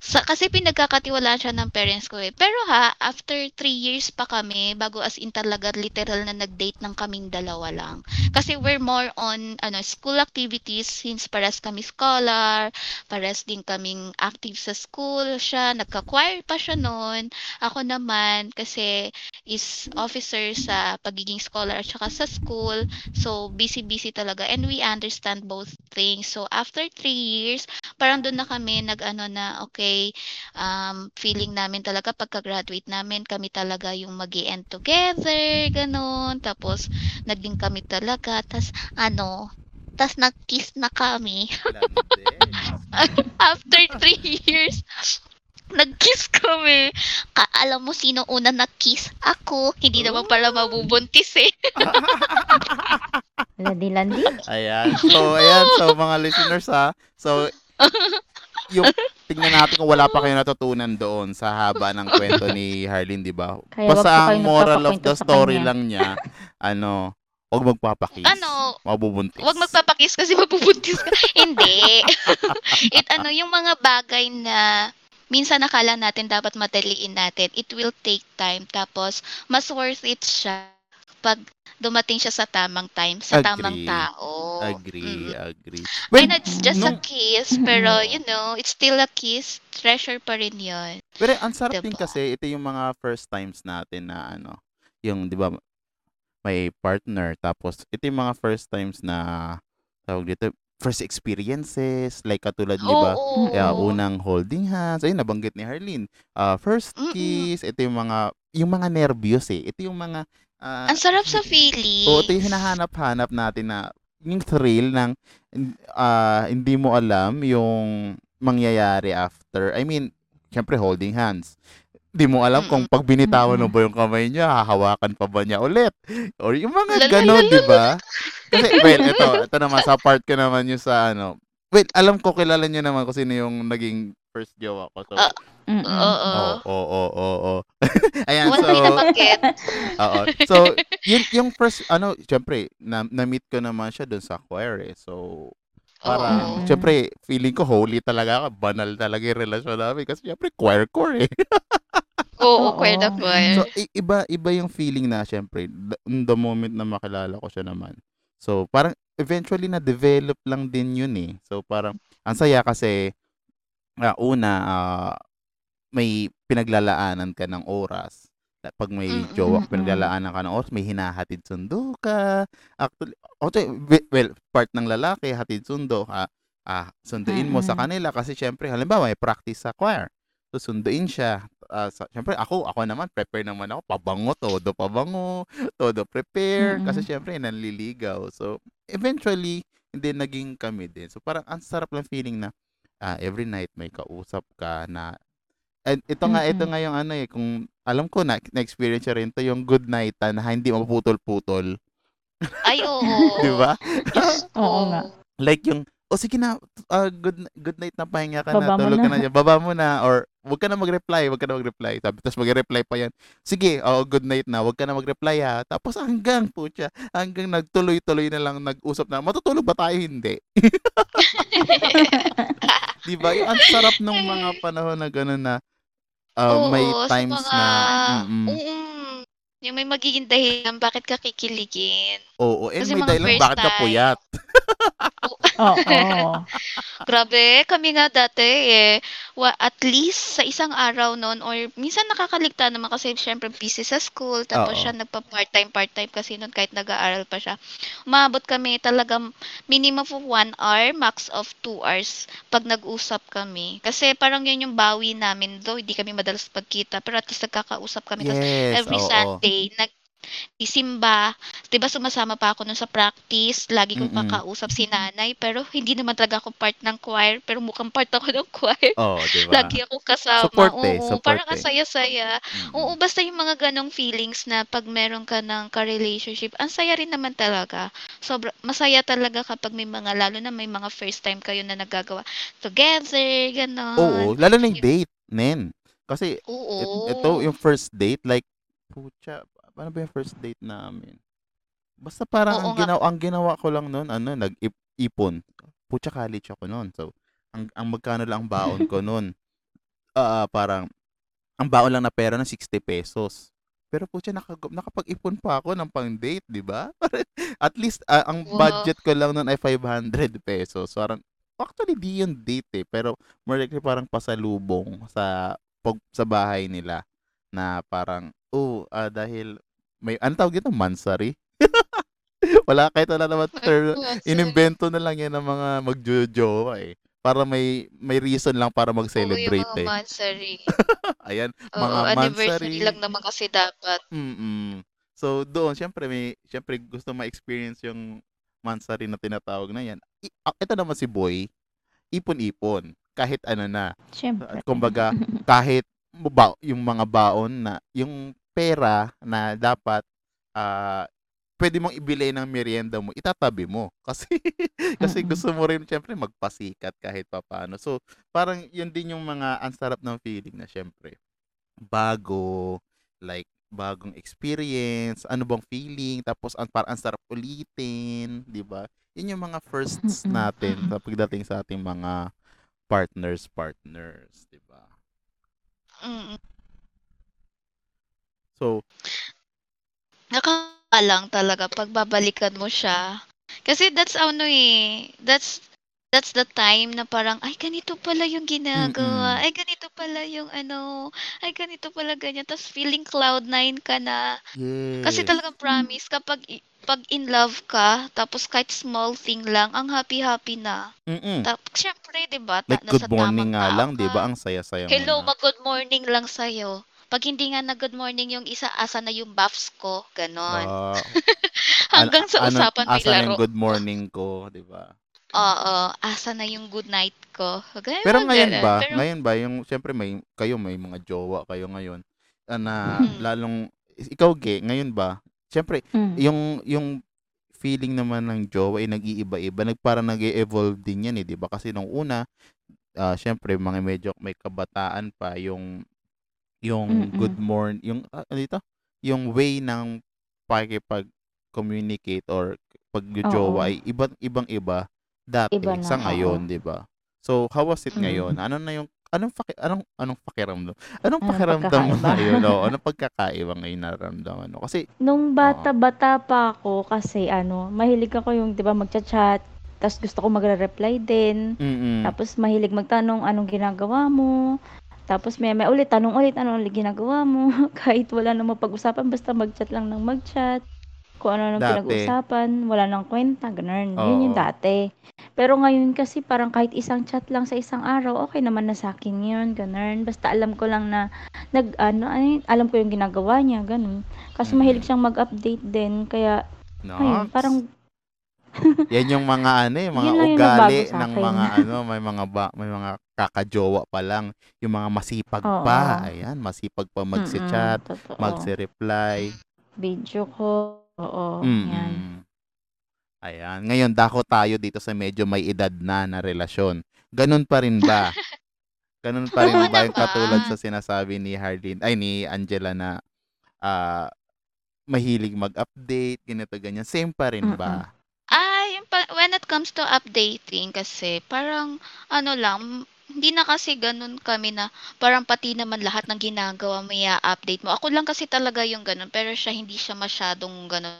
sa, kasi pinagkakatiwalaan siya ng parents ko eh. Pero ha, after three years pa kami, bago as in talaga literal na nag-date ng kaming dalawa lang. Kasi we're more on ano school activities since pares kami scholar, pares din kaming active sa school siya, nagka-choir pa siya noon. Ako naman kasi is officer sa pagiging scholar at saka sa school. So busy-busy talaga and we understand both things. So after three years, parang doon na kami nag-ano na okay, um, feeling namin talaga pagka-graduate namin, kami talaga yung mag end together, ganon. Tapos naging kami talaga. Tas ano, tas nag-kiss na kami. After three years, nag-kiss kami. Ka alam mo sino una nag-kiss? Ako. Hindi naman pala mabubuntis eh. Landi-landi. Ayan. So, ayan. So, mga listeners ha. So, yung tingnan natin kung wala pa kayo natutunan doon sa haba ng kwento ni Harleen, di ba? Kaya Basta ang moral of the story lang niya, ano, huwag magpapakis. Ano, Mabubuntis. Huwag magpapakis kasi mabubuntis ka. Hindi. it ano, yung mga bagay na minsan nakala natin dapat madaliin natin, it will take time. Tapos, mas worth it siya pag dumating siya sa tamang time, sa tamang Agree. tao. Agree, Mm. agree. And it's just a nung- kiss, pero you know, it's still a kiss. Treasure pa rin yun. Pero ang sarap din Diba? kasi ito yung mga first times natin na ano, yung 'di ba may partner tapos ito yung mga first times na tawag dito first experiences like katulad 'di ba Oo. yeah, unang holding hands ayun nabanggit ni Harleen Ah, first Mm-mm. kiss ito yung mga yung mga nervyos eh ito yung mga ah, Ang sarap sa feeling. Oo, ito yung hinahanap-hanap natin na yung thrill ng ah, hindi mo alam yung mangyayari after. I mean, syempre holding hands. Hindi mo alam kung pag binitawan mo ba yung kamay niya, hahawakan pa ba niya ulit? Or yung mga ganon, di ba? Kasi, well, ito, ito naman, sa part ko naman yung sa ano, Wait, alam ko, kilala niyo naman kung sino yung naging first jowa ko. So, Ah. Oo. oo, oo, oo. Ayan, Wala so, may nabanggit. Oo. So, yun, yung first, ano, syempre, na, na-meet ko naman siya dun sa choir eh. So, parang, Oo. syempre, feeling ko holy talaga ako. Banal talaga yung relasyon namin. Kasi syempre, choir-core eh. Oo, choir na choir. So, i- iba, iba yung feeling na, syempre, the, the moment na makilala ko siya naman. So, parang, eventually, na-develop lang din yun eh. So, parang, ang saya kasi, ah, una, ah, may pinaglalaanan ka ng oras. Pag may Mm-mm. jowa, Mm-mm. pinaglalaanan ka ng oras, may hinahatid sundo ka. Actually, okay, we- well, part ng lalaki, hatid sundo. Ha, ah, sunduin mo sa Mm-mm. kanila kasi syempre, halimbawa, may practice sa choir. So, sunduin siya. Ah, sa, syempre, ako, ako naman, prepare naman ako. Pabango, todo pabango, todo prepare. Kasi Mm-mm. syempre, nanliligaw. So, eventually, hindi naging kami din. So, parang ang sarap lang feeling na ah, every night may kausap ka na and ito nga ito Mm-mm. nga yung ano eh kung alam ko na na-experience rin to yung good night na hindi mapuputol-putol, Ay, oo. 'di ba? Oo nga. Like yung o sige na ah, good good night na pahinga ka na Baba mo tulog ka na. na dyan. baba mo na or wag ka na mag-reply wag ka na mag-reply sabi tapos mag-reply pa yan sige oh good night na wag ka na mag-reply ha tapos hanggang putya hanggang nagtuloy-tuloy na lang nag-usap na matutulog ba tayo hindi Di ba? Ang sarap nung mga panahon na gano'n na ah, may Oo, sa times mga, na mm, oo, yung may magiging dahilan bakit ka kikiligin. oo, and Kasi may dahilan bakit ka puyat. Oo. Grabe, kami nga dati eh, wa, at least sa isang araw noon or minsan nakakaligta naman kasi syempre busy sa school tapos Oo. siya nagpa-part-time part-time kasi noon kahit nag-aaral pa siya. Umabot kami talagang minimum of one hour, max of two hours pag nag-usap kami. Kasi parang yun yung bawi namin, though hindi kami madalas pagkita, pero at least nagkakausap kami. Tapos Yes, every oo. Sunday, nag isimba. 'Di ba sumasama pa ako nun sa practice, lagi kong Mm-mm. kakausap si nanay, pero hindi naman talaga ako part ng choir, pero mukhang part ako ng choir. Oo, di ba? Lagi ako kasama. Support eh, Oo, support parang ang eh. saya-saya. Mm. Oo, basta yung mga ganong feelings na pag meron ka ng ka-relationship, ang saya rin naman talaga. Sobra, masaya talaga kapag may mga, lalo na may mga first time kayo na nagagawa together, ganon. Oo, lalo na yung date, nen. Kasi it- ito yung first date like pucha paano ba yung first date namin? Basta parang Oo ang ginawa ang ginawa ko lang no'n ano, nag-ipon. Putya college ako no'n. So, ang ang magkano lang ang baon ko no'n, ah, parang ang baon lang na pera no'n ₱60. Pero putya naka nakapag-ipon pa ako ng pang-date, 'di ba? At least, ah, ang Wow. budget ko lang no'n ay ₱500. Parang actually 'di yun date, eh, pero more likely parang pasalubong sa pag sa bahay nila na parang, oh, ah, dahil may anong tawag dito, mansary? Wala kahit wala naman term, inimbento na lang 'yan ng mga magjojowa, eh. Para may may reason lang para Oo, yung mag-celebrate, mga eh. mansary. Ayan, Oo, mga anniversary mansary. lang naman kasi dapat. Mm. So, doon siyempre may siyempre gusto ma-experience yung mansary na tinatawag na 'yan. I ah, ito naman si boy, ipon-ipon kahit ano na. Siyempre. Kumbaga, kahit ba yung mga baon na yung pera na dapat, ah, puwede mong ibili ng meryenda mo, itatabi mo. Kasi kasi gusto mo rin siyempre magpasikat kahit papaano. So, parang yun din yung mga ang sarap ng feeling na siyempre bago, like bagong experience, ano bang feeling, tapos ang parang ang sarap ulitin, 'di ba? Yun yung mga firsts natin sa pagdating sa ating mga partners, partners? Mm. So Nakakatuwa lang talaga 'pag babalikan mo siya. Kasi that's ano, eh, that's that's the time na parang, "Ay ganito pala yung ginagawa, Mm. ay ganito pala yung ano, ay ganito pala ganyan." Tapos feeling cloud nine ka na. Kasi Yes. talagang promise kapag i 'pag in love ka, tapos kahit small thing lang, ang happy-happy na. Mm. Tap siyempre 'di ba, ta Like good morning nga lang, 'di ba, ang saya-saya mo Hello, na. mag-good morning lang sa'yo. 'Pag hindi nga nag-good morning yung isa, "Asan na yung buffs ko?" Gano'n. An Hanggang sa ano, usapan may na yung laro. good morning ko, 'di ba? Oo, "Asan na yung good night ko?" Pero Gano'n, ngayon gano'n. ba, Pero ngayon ba yung siyempre may kayo may mga jowa kayo ngayon, ah, na Mm. lalong ikaw Ge, ngayon ba, siyempre Hmm. yung yung feeling naman ng jowa ay nag-iiba-iba, nag parang nag-e-evolve din 'yan, eh, 'di ba? Kasi nung una, ah, siyempre mga medyo may kabataan pa yung yung good Mm. morn yung, ano dito, yung way ng pakikipag-communicate or pagjojowa Oo. ay iba't ibang-iba dati Iba na, sa ngayon, oo. 'di ba? So, how was it Mm. ngayon? Ano na yung anong paki anong anong pakiramdam? Anong Anong pakiramdam mo pagkakaiba? ngayon? Oo, anong pagkakaiba ngayon nararamdaman mo? Kasi Nung oo. bata-bata pa ako kasi ano, mahilig ako yung 'di ba magcha-chat, ta's gusto ko magre-reply din. Mm. Tapos mahilig magtanong, "Anong ginagawa mo?" Tapos maya-maya ulit tanong ulit, "Ano ulit ginagawa mo?" Kahit wala namang pag-usapan basta mag-chat lang ng mag-chat. Kung ano-anong Dati. pinag-uusapan, wala ng kuwenta, gano'n. Yun yung Oo. dati. Pero ngayon kasi parang kahit isang chat lang sa isang araw, okey naman na sa'kin yun, gano'n. Basta alam ko lang na nag-ano, ay alam ko yung ginagawa niya, gano'n. Kasi mahilig Mm. siyang mag-update din kaya ayun, Naks. parang Yan yung mga ano, eh, mga Yun lang yung ugali ng mga ano, may mga ba may mga kaka-jowa pa lang, yung mga masipag pa, Oo. ayan, masipag pa totoo. magse-reply. Video call, oo, yan. Mm. Ayan, ngayon dako tayo dito sa medyo may edad na na relasyon. Gano'n pa rin ba? Gano'n pa rin Oo ba yung katulad sa sinasabi ni Harleen ay ni Angela na, ah, mahilig mag-update, ganito, ganyan, same pa rin Mm. ba? Ah, yung pa when it comes to updating kasi parang ano lang, hindi na kasi gano'n kami na parang pati naman lahat ng ginagawa mo i-a-update mo. Ako lang kasi talaga yung gano'n, pero siya hindi siya masyadong gano'n.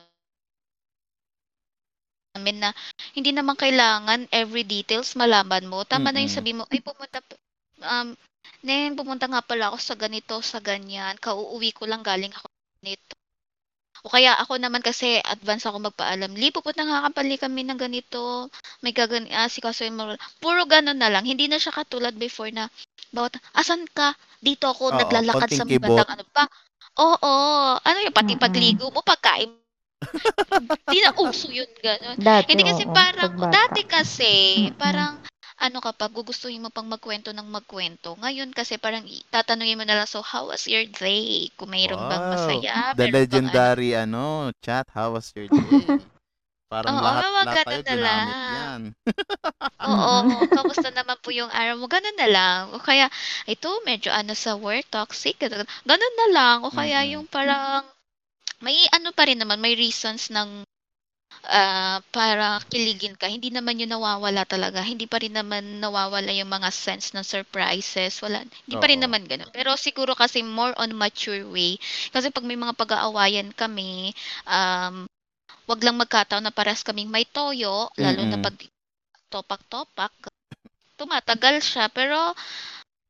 Amin na hindi naman kailangan every details malaman mo. Tama na yung sabihin mo, "Ay pumunta um, Neng pumunta nga pala ako sa ganito, sa ganyan, kauuwi ko lang galing ako nito." O kaya ako naman kasi advance ako magpaalam, "Li pupunta nga pala kami ng ganito, may gagani aasikasuhin mo." Puro gano'n na lang, hindi na siya katulad before na bawat, "Asan ka?" "Dito ako Oo, naglalakad sa konting kibot. bandang ano pa." Oo, ano yun pati pagligo mo, pagkain Hindi na uso yun gano'n. Dati, Hindi kasi oo, parang 'pag bata. dati kasi Mm. parang ano ka pa, gugustuhin mo pang magkuwento ng magkuwento. Ngayon kasi parang tatanungin mo na lang, "So how was your day?" Kung mayro'n bang Wow, masaya, the meron bang ano legendary ano, chat, "How was your day?" Parang Oo, lahat lahat tayo na lang. 'yan. Oo. "Kamusta naman po yung araw mo?" Gano'n na lang. O kaya, "Ito medyo ano sa work, toxic." Gano'n na lang. O kaya Mm. yung parang may ano pa rin naman, may reasons ng ah, para kiligin ka. Hindi naman yun nawawala talaga. Hindi pa rin naman nawawala yung mga sense ng surprises. Wala, hindi pa rin naman ganun. Pero siguro kasi more on mature way. Kasi pag may mga pag-aawayan kami, um, wag lang magkataon na pares kaming may toyo, lalo na Mm. pag topak-topak, tumatagal siya. Pero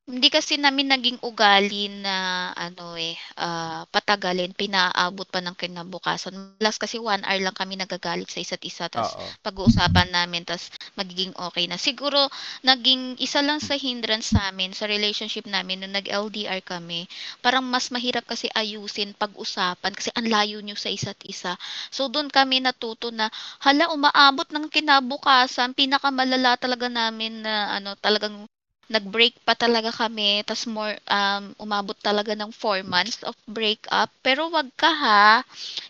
hindi kasi namin naging ugali na ano eh, ah, patagalin, pinaabot pa ng kinabukasan. Last kasi one hour lang kami nagagalit sa isa't isa, tas Oo. pag-uusapan namin, tas magiging okay na. Siguro, naging isa lang sa hindrance namin sa relationship namin nung nag-LDR kami, parang mas mahirap kasi ayusin pag-usapan kasi ang layo nyo sa isa't isa. So, doon kami natuto na, hala, umaabot ng kinabukasan, pinakamalala talaga namin na ano, talagang nag-break pa talaga kami, tas more, um, umabot talaga ng four months of breakup. Pero wag ka ha,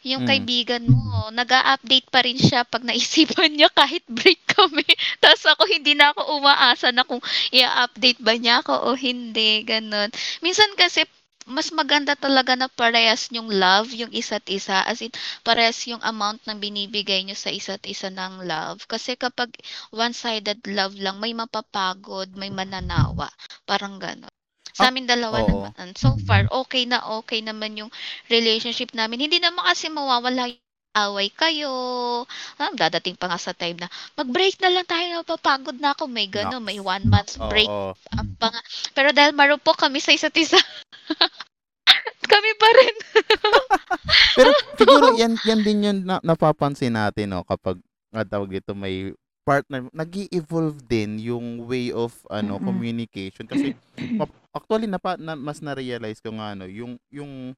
yung Mm. kaibigan mo, nag-a-update pa rin siya pag naisipan niya kahit break kami. tas ako hindi na ako umaasa na kung i-update ba niya ako o hindi, ganun. Minsan kasi, mas maganda talaga na parehas yung love, yung isa't isa. As in, parehas yung amount ng binibigay nyo sa isa't isa ng love. Kasi kapag one-sided love lang, may mapapagod, may mananawa. Parang gano'n. Sa Ah, amin dalawa oo. naman, so far, okay na okay naman yung relationship namin. Hindi naman kasi mawawala away kayo. Ah, dadating pa nga sa time na, mag-break na lang tayo, napapagod na ako. May gano'n, may one month break Oo. ah, pa nga. Pero dahil marupok kami sa isa't isa, kami pa rin. Pero siguro yan yan din yung na, napapansin natin no kapag nga tawag dito may partner nag evolve din yung way of ano Mm. communication kasi actually napa, na, mas na-realize ko nga ano yung yung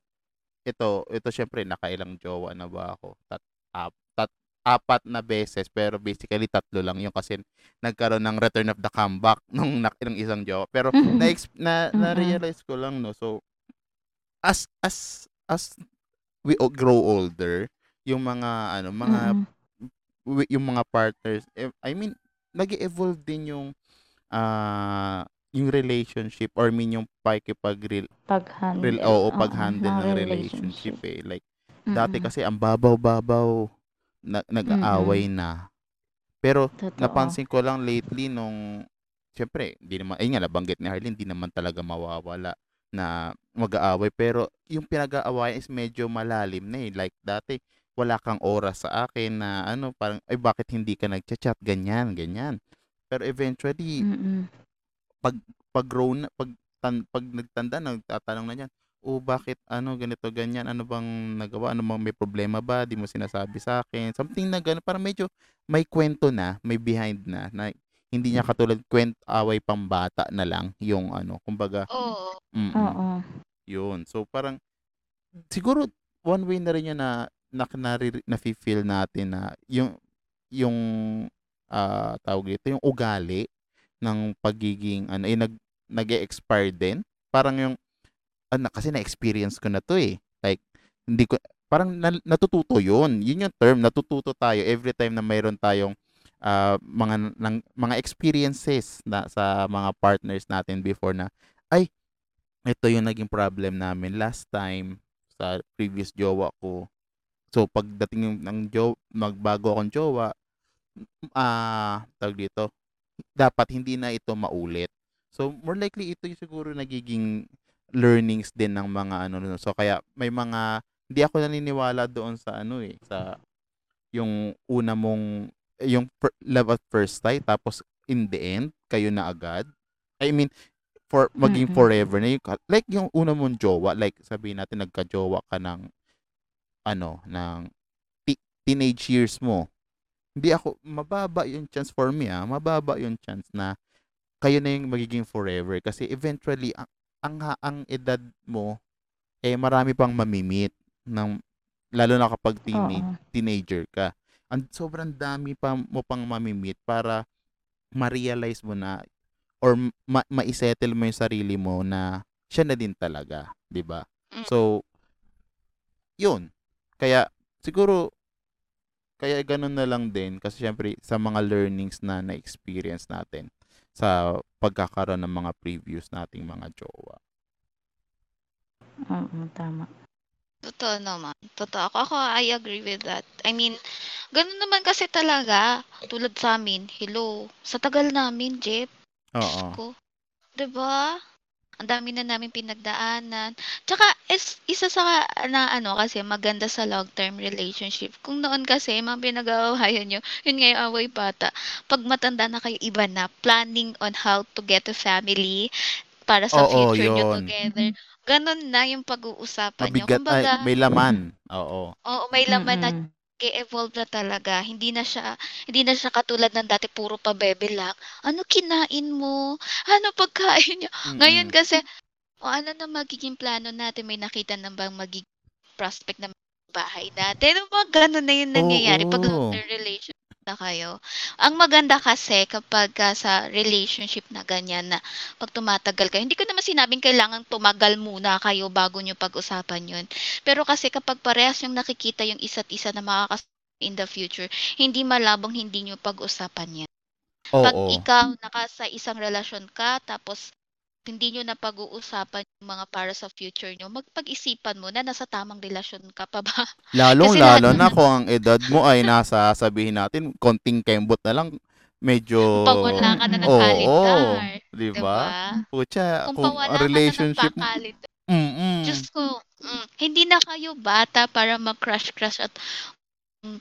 ito ito syempre nakailang jowa na ba ako? Tat, ap, tat, apat na beses pero basically tatlo lang yung kasi nagkaroon ng return of the comeback nung nak ng isang jowa. Pero na na na-realize ko lang no so as as as we grow older yung mga ano mga Mm. yung mga partners eh, I mean nag-evolve din yung ah yung relationship or mean yung pakikipag rel, Pag-handle. oo, oo, pag-handle ng ng relationship. eh. Like dati kasi ang babaw-babaw na, nag-aaway na. Pero Totoo. napansin ko lang lately nung syempre hindi naman ay nga nabanggit ni Harleen hindi naman talaga mawawala na mag-aaway. Pero yung pinag-aawayan is medyo malalim na eh. Like dati wala kang oras sa akin na ano parang ay bakit hindi ka nagchat-chat? Ganyan ganyan. Pero eventually Mm. Pag grow na pag tan, pag nagtanda nagtatanong na niyan oh bakit ano ganito ganyan ano bang nagawa? Ano bang may problema ba? Di mo sinasabi sa akin. Something na gano'n parang medyo may kwento na may behind na na hindi niya katulad kwent away pang bata na lang yung ano kumbaga Oo. mm Oo. yun. So parang siguro one way na rin yun na na, na, na feel natin na yung yung ah tawag dito yung ugali ng pagiging ano eh nag nag-expire din. Parang yung ano kasi na-experience ko na to eh. Like hindi ko parang na- natututo yun. Yun yung term natututo tayo every time na mayroon tayong ah, mga ng, mga experiences na sa mga partners natin before na ay ito yung naging problem namin last time sa previous jowa ko. So pagdating ng jo magbago akong jowa ah tawag dito dapat hindi na ito maulit. So, more likely ito yung siguro nagiging learnings din ng mga ano no. So, kaya may mga hindi ako naniniwala doon sa ano eh, sa yung una mong yung fir- love at first sight tapos in the end kayo na agad. I mean for maging Mm-mm. forever na yung, like yung una mong jowa like sabihin natin nagka-jowa ka ng ano ng ti- teenage years mo hindi ako, mababa yung chance for me ah, mababa yung chance na kayo na yung magiging forever kasi eventually ang ang, ha- ang edad mo eh marami pang mamimit ng lalo na kapag teenage, Oo. teenager ka. Ang sobrang dami pa mo pang mamimit para ma-realize mo na or ma- ma-settle mo yung sarili mo na siya na din talaga, 'di ba? Mm. So yun. Kaya siguro kaya ganun na lang din kasi syempre sa mga learnings na na-experience natin sa pagkakaroon ng mga previous nating mga jowa. Oo, tama. Totoo naman. Totoo. Ako, ako, I agree with that. I mean, ganun naman kasi talaga. Tulad sa amin, hello, sa tagal namin, Jeff, Oo. ko, 'di ba? Ang dami na namin pinagdaanan. Tsaka is, isa sa na ano kasi maganda sa long-term relationship. Kung noon kasi mga pinag-aawayan nyo, yun nga yung away bata. Pag matanda na kayo, iba na. Planning on how to get a family para sa Oo, future nyo yun. together. Ganon na yung pag-uusapan nyo. Mabigat ay Kumbaga, may laman. Oo. oo, may laman na Mm. evolve na talaga. Hindi na siya hindi na siya katulad ng dati puro pabebe lang. Ano kinain mo? Ano pagkain niyo? Ngayon Mm. kasi o ano na magiging plano natin? May nakita na bang magiging prospect na bahay natin? Ano ba ganun na yung nangyayari pag Oo. long-term relationship na kayo. Ang maganda kasi kapag ka sa relationship na ganyan na pag tumatagal kayo, hindi ko naman sinabing kailangan tumagal muna kayo bago nyo pag-usapan yun. Pero kasi kapag parehas yung nakikita yung isa't isa na makakas in the future, hindi malabong hindi nyo pag-usapan yan. Pag Oo. ikaw naka sa isang relasyon ka, tapos hindi nyo na pag-uusapan yung mga para sa future nyo, magpag-isipan mo na nasa tamang relasyon ka pa ba? Lalong Kasi lalo na naman- kung ang edad mo ay nasa sabihin natin konting kembot na lang medyo Pawala ka na ng Oo, kalendar. di Di ba? ba? Pucha, Kung kung ang ka relationship na ng pakalendar, mm Diyos ko, mm, hindi na kayo bata para mag-crush-crush at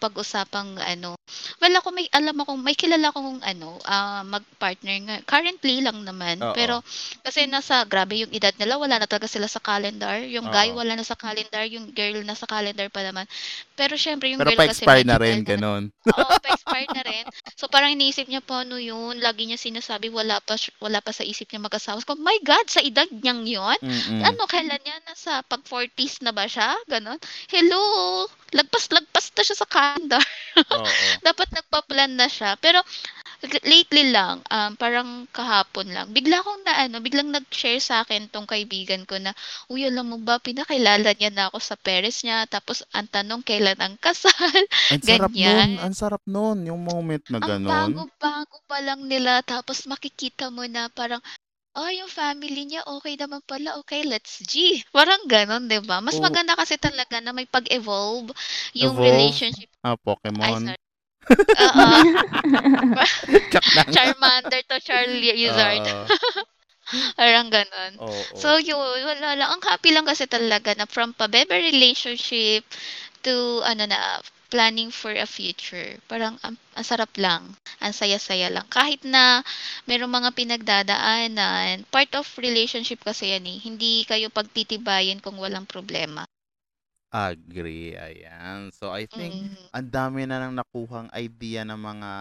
pag-usapang ano. Well, ako may alam akong may kilala akong ano, ah, mag-partner nga. Currently lang naman. Oo. Pero kasi nasa grabe yung edad nila, wala na talaga sila sa calendar. Yung guy Oo. wala na sa calendar, yung girl nasa calendar pa naman. Pero syempre yung pero girl kasi pa-expire na rin naman. ganun. Oo, pa-expire na rin. So parang iniisip niya po ano yun, lagi niya sinasabi wala pa wala pa sa isip niya mag-asawa. So, my God, sa edad niyang yun? Mm-mm. Ano, kailan niya? Nasa pag 40s na ba siya? Ganon. Hello! Lagpas-lagpas na siya sa calendar. Oo. Dapat nagpa-plan na siya. Pero lately lang, um, parang kahapon lang, bigla akong na ano, biglang nag-share sa akin tong kaibigan ko na, uy, alam mo ba, pinakilala niya na ako sa parents niya. Tapos ang tanong, kailan ang kasal? Ang sarap nun, ang sarap nun, yung moment na ang ganun. bago-bago pa lang nila. Tapos makikita mo na parang, oh, yung family niya, okay naman pala. Okay, let's G. Parang ganon, di ba? Mas Oo. maganda kasi talaga na may pag-evolve yung Evolve. relationship. Ah, Ay, Pokemon. sorry. Oo. Lang. Charmander to Charizard. Oo. Parang ganon. Oo. So, yun, wala lang. Ang happy lang kasi talaga na from pabebe relationship to, ano na, planning for a future. Parang, ang, ang sarap lang. Ang saya-saya lang. Kahit na merong mga pinagdadaanan, part of relationship kasi yan eh. Hindi kayo pagtitibayin kung walang problema. Agree. Ayan. So, I think Mm. ang dami na nang nakuhang idea ng mga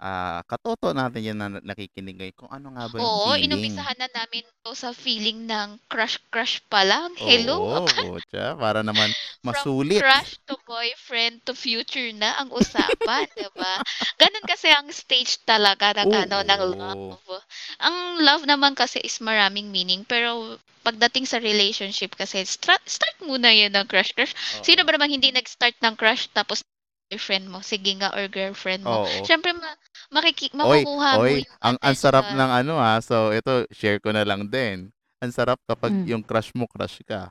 ah, katoto natin yan na nakikinig ngayon kung ano nga ba yung Oo, feeling. inumpisahan na namin to sa feeling ng crush-crush pa lang. Hello? Oo, pucha, para naman From masulit. crush to boyfriend to future na ang usapan, 'di ba? Ganun kasi ang stage talaga ng ano ng love. Ang love naman kasi is maraming meaning, pero pagdating sa relationship kasi start, start muna 'yan ng crush crush. Sino ba naman hindi nag-start ng crush tapos boyfriend mo, sige nga or girlfriend mo. Oo. Syempre ma- makiki Oy, makukuha mo oy, yung ang, ang sarap ng ano ha. So, ito, share ko na lang din. Ang sarap kapag Mm. yung crush mo, crush ka.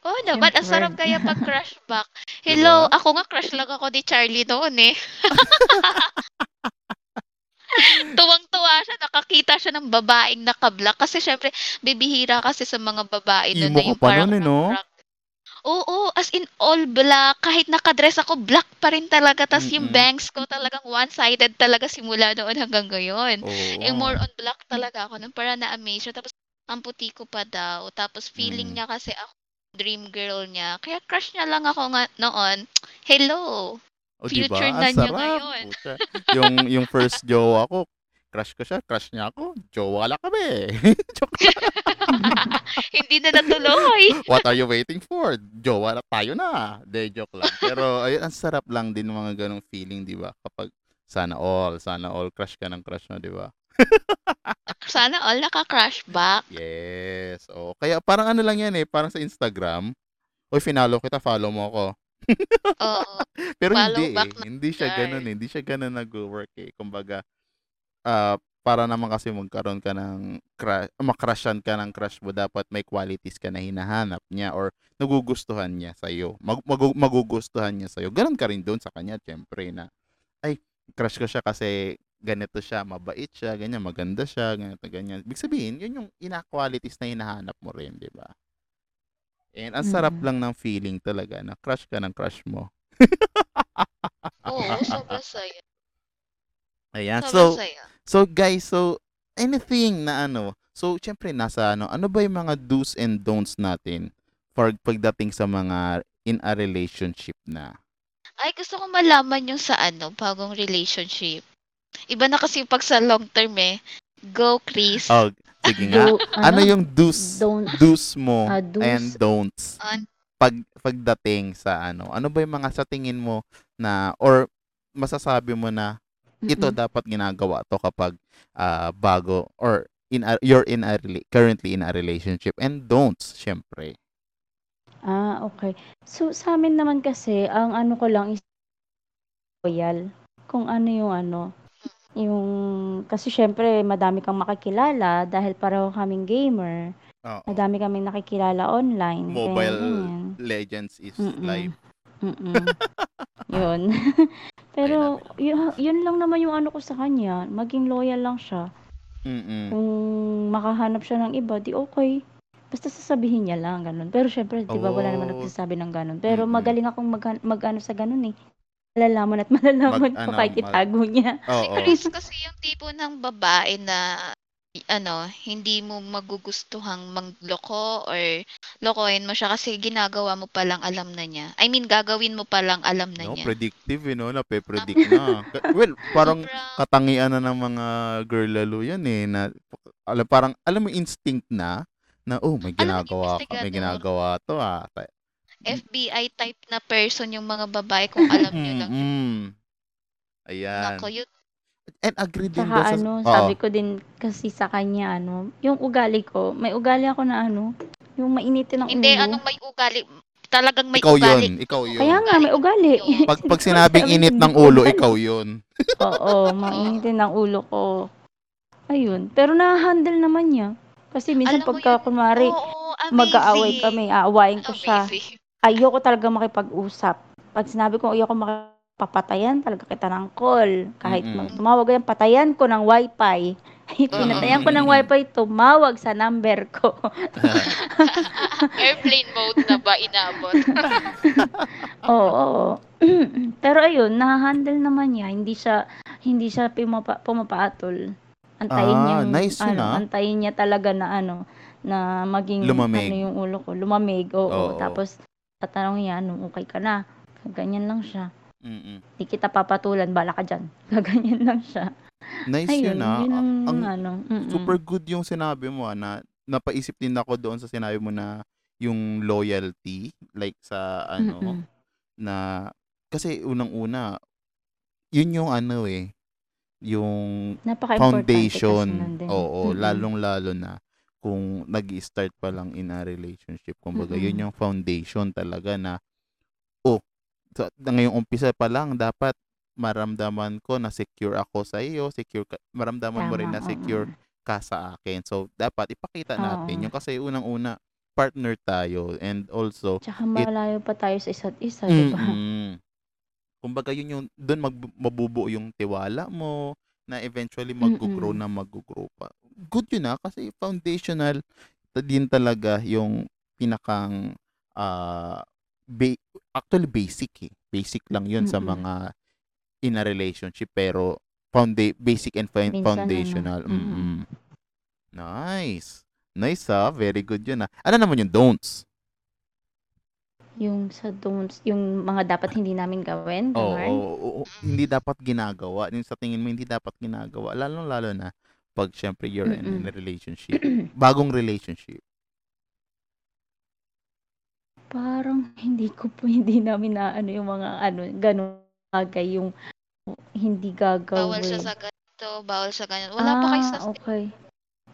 Oh, naman, ang Siyempre. sarap kaya pag crush back. Hello, Diba? ako nga crush lang ako ni Charlie noon eh. Tuwang-tuwa siya, nakakita siya ng babaeng nakablock. Kasi syempre, bibihira kasi sa mga babae nun na ka yung pa parang nun eh, no? na-crack. Oo, as in all black. Kahit nakadress ako, black pa rin talaga. Tapos yung bangs ko talagang one-sided talaga simula noon hanggang ngayon. Oo. Eh, more on black talaga ako nun. Para na-amaze siya. Tapos, ang puti ko pa daw. Tapos, feeling Mm. niya kasi ako, dream girl niya. Kaya crush niya lang ako nga noon. Hello! O, diba? future Ang na niya sarap. ngayon. Yung, yung first jowa ko, crush ko siya, crush niya ako, jowa lang kami. Hindi na natuloy. What are you waiting for? Jowa na tayo na. De, joke lang. Pero, ayun, ang sarap lang din mga ganong feeling, di ba? Kapag sana all, sana all, crush ka ng crush mo, di ba? Sana all naka-crush back. Yes. O, kaya parang ano lang yan eh, parang sa Instagram, Uy, finalo kita, follow mo ako. Oo. Pero hindi eh. Hindi siya ganun eh. Hindi siya ganun nag-work eh. Kumbaga, ah para naman kasi magkaroon ka ng crush, makrushan ka ng crush mo, dapat may qualities ka na hinahanap niya or nagugustuhan niya sa'yo. Mag, magu- magugustuhan niya sa'yo. Ganon ka rin doon sa kanya, syempre, na, ay, crush ko siya kasi ganito siya, mabait siya, ganyan, maganda siya, ganito, ganyan. Ibig sabihin, yun yung ina-qualities na hinahanap mo rin, di ba? And ang sarap Mm. lang ng feeling talaga na crush ka ng crush mo. Oo, sobrang saya. Ayan. Sobrang So, saya. So guys, so anything na ano, so syempre nasa ano, ano ba yung mga do's and don'ts natin for pagdating sa mga in a relationship na? Ay, gusto ko malaman yung sa ano, bagong relationship. Iba na kasi pag sa long term eh. Go, Chris. Oh, sige nga. Do, Ano yung do's, Don't. do's mo Ah, do's. and don'ts An- pag pagdating sa ano? Ano ba yung mga sa tingin mo na or masasabi mo na ito Mm-mm. dapat ginagawa to kapag ah, bago or in a, you're in a currently in a relationship and don'ts syempre. Ah, okay. So, sa amin naman kasi, ang ano ko lang is loyal. Kung ano yung ano, yung, kasi syempre, madami kang makakilala dahil pareho kaming gamer. Oo. Madami kaming nakikilala online. Mobile. Legends is Mm-mm. live. Mm-mm. yun. Pero, yun, yun lang naman yung ano ko sa kanya. Maging loyal lang siya. Mm-mm. Kung makahanap siya ng iba, di okay. Basta sasabihin niya lang, ganun. Pero syempre, di ba, wala naman nagsasabi ng ganun. Pero Mm-mm. magaling akong mag, mag-ano sa ganun eh. Malalaman at malalaman Mag- ko ano, kahit mag- itago niya. Si Oo. Chris kasi yung tipo ng babae na ano, hindi mo magugustuhang mangloko or lokohin mo siya kasi ginagawa mo palang alam na niya. I mean, gagawin mo palang alam na No, niya. predictive, eh, no? Nape-predict na. Ka- well, parang Sobrang- katangian na ng mga girl lalo yan eh. Na, alam, parang, alam mo, instinct na, na, oh, may Alam mo, ginagawa, ka, may investigador. ginagawa to ah. Ta- FBI type na person yung mga babae kung alam nyo lang. Ayan. Nako, yun. And agree din Saka doon sa... ano, Oo. sabi ko din kasi sa kanya, ano, yung ugali ko, may ugali ako na ano, yung mainitin ng Hindi, ulo. anong may ugali. Talagang may ikaw ugali. yun, ikaw yun. Kaya nga, may ugali. Pag, pag sinabing Sabi, init ng ulo, ikaw yun. Oo, mainitin ng ulo ko. Ayun. Pero na-handle naman niya. Kasi minsan Alam mo pagka, yun- kunwari, Oo, amazing. mag-aaway kami, aawayin ko siya. Amazing. ayoko talaga makipag-usap. Pag sinabi ko ayoko makipapatayan, talaga kita ng call. Kahit Mm-mm. mag- tumawag yan, patayan ko ng wifi. Pinatayan ko ng wifi, tumawag sa number ko. Airplane mode na ba inabot? Oo, oo. Pero ayun, nahahandle naman niya. Hindi siya, hindi siya pumapa, pumapatol. Antayin Ah, niya, nice yun, ano, ah. antayin niya talaga na ano, na maging Lumamig. ano yung ulo ko. Lumamig, oo. Oo. Tapos, tatanong niya, ano, okay ka na? Ganyan lang siya. Mm-mm. Di kita papatulan, bala ka dyan. Gaganyan lang siya. Nice Ayun, yun ah. yun ang, Ang ano. mm-mm. super good yung sinabi mo ah, na napaisip din ako doon sa sinabi mo na yung loyalty like sa ano Mm-mm. na kasi unang-una yun yung ano eh yung foundation din. oo Mm-mm. lalong-lalo na kung nag start pa lang in a relationship kumbaga Mm-mm. yun yung foundation talaga na na ngayong umpisa pa lang dapat maramdaman ko na secure ako sa iyo secure ka, maramdaman mo rin Tama, na secure oo. ka sa akin. So, dapat ipakita natin Oo. yung kasi unang-una, partner tayo and also, Tsaka malayo pa tayo sa isa't isa, di ba? mm kumbaga yun yung, doon mag, mabubuo yung tiwala mo, na eventually mag-grow na mag-grow pa. Good yun ah, kasi foundational din talaga yung pinakang, ah, ba- actually basic eh. Basic lang yun sa Mm-mm. mga in a relationship pero founda- basic and fin- Minsan, foundational. ano, mm-mm. Mm-mm. Nice. Nice ah. Very good yun ah. Ano naman yung don'ts? Yung sa don'ts, yung mga dapat hindi namin gawin, Oo, ganun. oo, oo. hindi dapat ginagawa. Yung sa tingin mo hindi dapat ginagawa. Lalo-lalo na pag syempre you're in, Mm-mm. a relationship. Bagong relationship. Parang hindi ko po, hindi namin na ano yung mga ano, ganun bagay yung hindi gagawin. Bawal siya sa ganito, bawal sa ganyan. Wala pa kayo sa Ah, okay.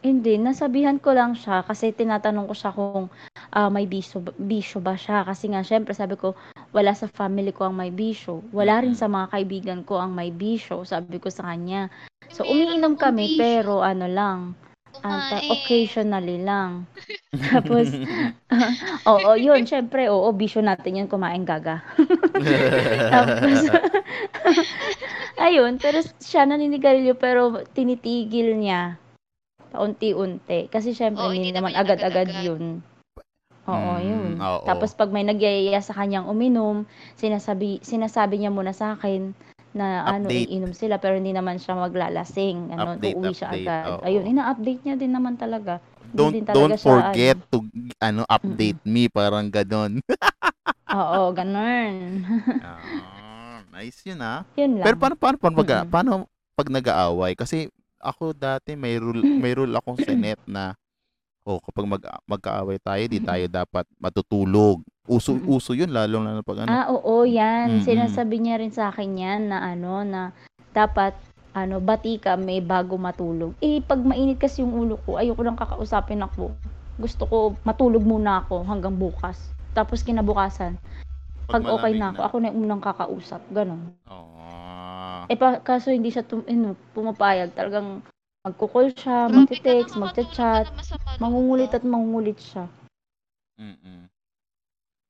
Hindi, nasabihan ko lang siya kasi tinatanong ko siya kung ah, may bisyo, ba- bisyo ba siya. Kasi nga, syempre, sabi ko, wala sa family ko ang may bisyo. Wala rin sa mga kaibigan ko ang may bisyo. Sabi ko sa kanya. So, umiinom kami pero ano lang, anta Kumain. occasionally lang. Tapos oo, yun siyempre, oo, bisyo natin yun kumain, gaga. Tapos ayun, pero siya naninigarilyo pero tinitigil niya paunti-unti. Kasi siyempre Oo, hindi naman agad-agad. yun. Oo, Mm, yun. oo. Tapos pag may nagyayaya sa kanyang uminom, sinasabi sinasabi niya muna sa akin na ano, Update. iinom sila pero hindi naman siya maglalasing. Ano, Update, uuwi siya update, agad. oo. Ayun, ina-update niya din naman talaga. Hindi Don't din talaga don't siya, forget to ano update me parang ganon. Oo, ganun. ah, nice yun ah. yun lang. Pero paano paano paano, pag, Mm-mm. paano pag nag-aaway? Kasi ako dati may rule may rule akong sinet na oh kapag mag magkaaway tayo di tayo dapat matutulog. Uso Mm-mm. uso yun lalo na pag ano. Ah, oo, yan. Mm-mm. Sinasabi niya rin sa akin yan na ano, na dapat ano, bati ka may bago matulog. Eh, pag mainit kasi yung ulo ko, ayoko nang kakausapin ako. Gusto ko matulog muna ako hanggang bukas. Tapos kinabukasan, pag okay na ako, ako na yung unang kakausap. Ganon. Oh. Eh, pa, kaso hindi siya tum, ano, pumapayag. Talagang magkukol siya, Grabe ka magte-text, naman, magchat-chat, matulog ka mangungulit mo. at mangungulit siya. Mm.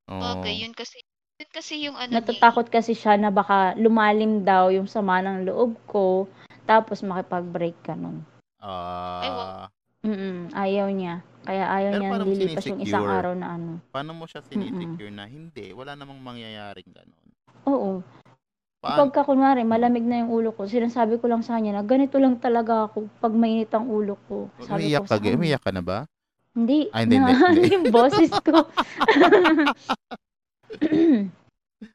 Oh. Bagay, yun kasi, yun kasi yung ano niya, Natatakot kasi siya na baka lumalim daw yung sama ng loob ko, tapos makipag-break ka nun. Ay, Ah, Mm, ayaw niya. Kaya ayaw Pero niya mo lilipas yung isang sinisecure? araw na ano. paano mo siya sinisecure na hindi, wala namang mangyayaring ganon. Oo. Paano? Pagka kunwari, malamig na yung ulo ko, sinasabi ko lang sa kanya na ganito lang talaga ako pag mainit ang ulo ko. Sabi Umiiyak ko ka, sa kanya. umiiyak ka na ba? Hindi, Ah, hindi, na, hindi, hindi. yung boses ko.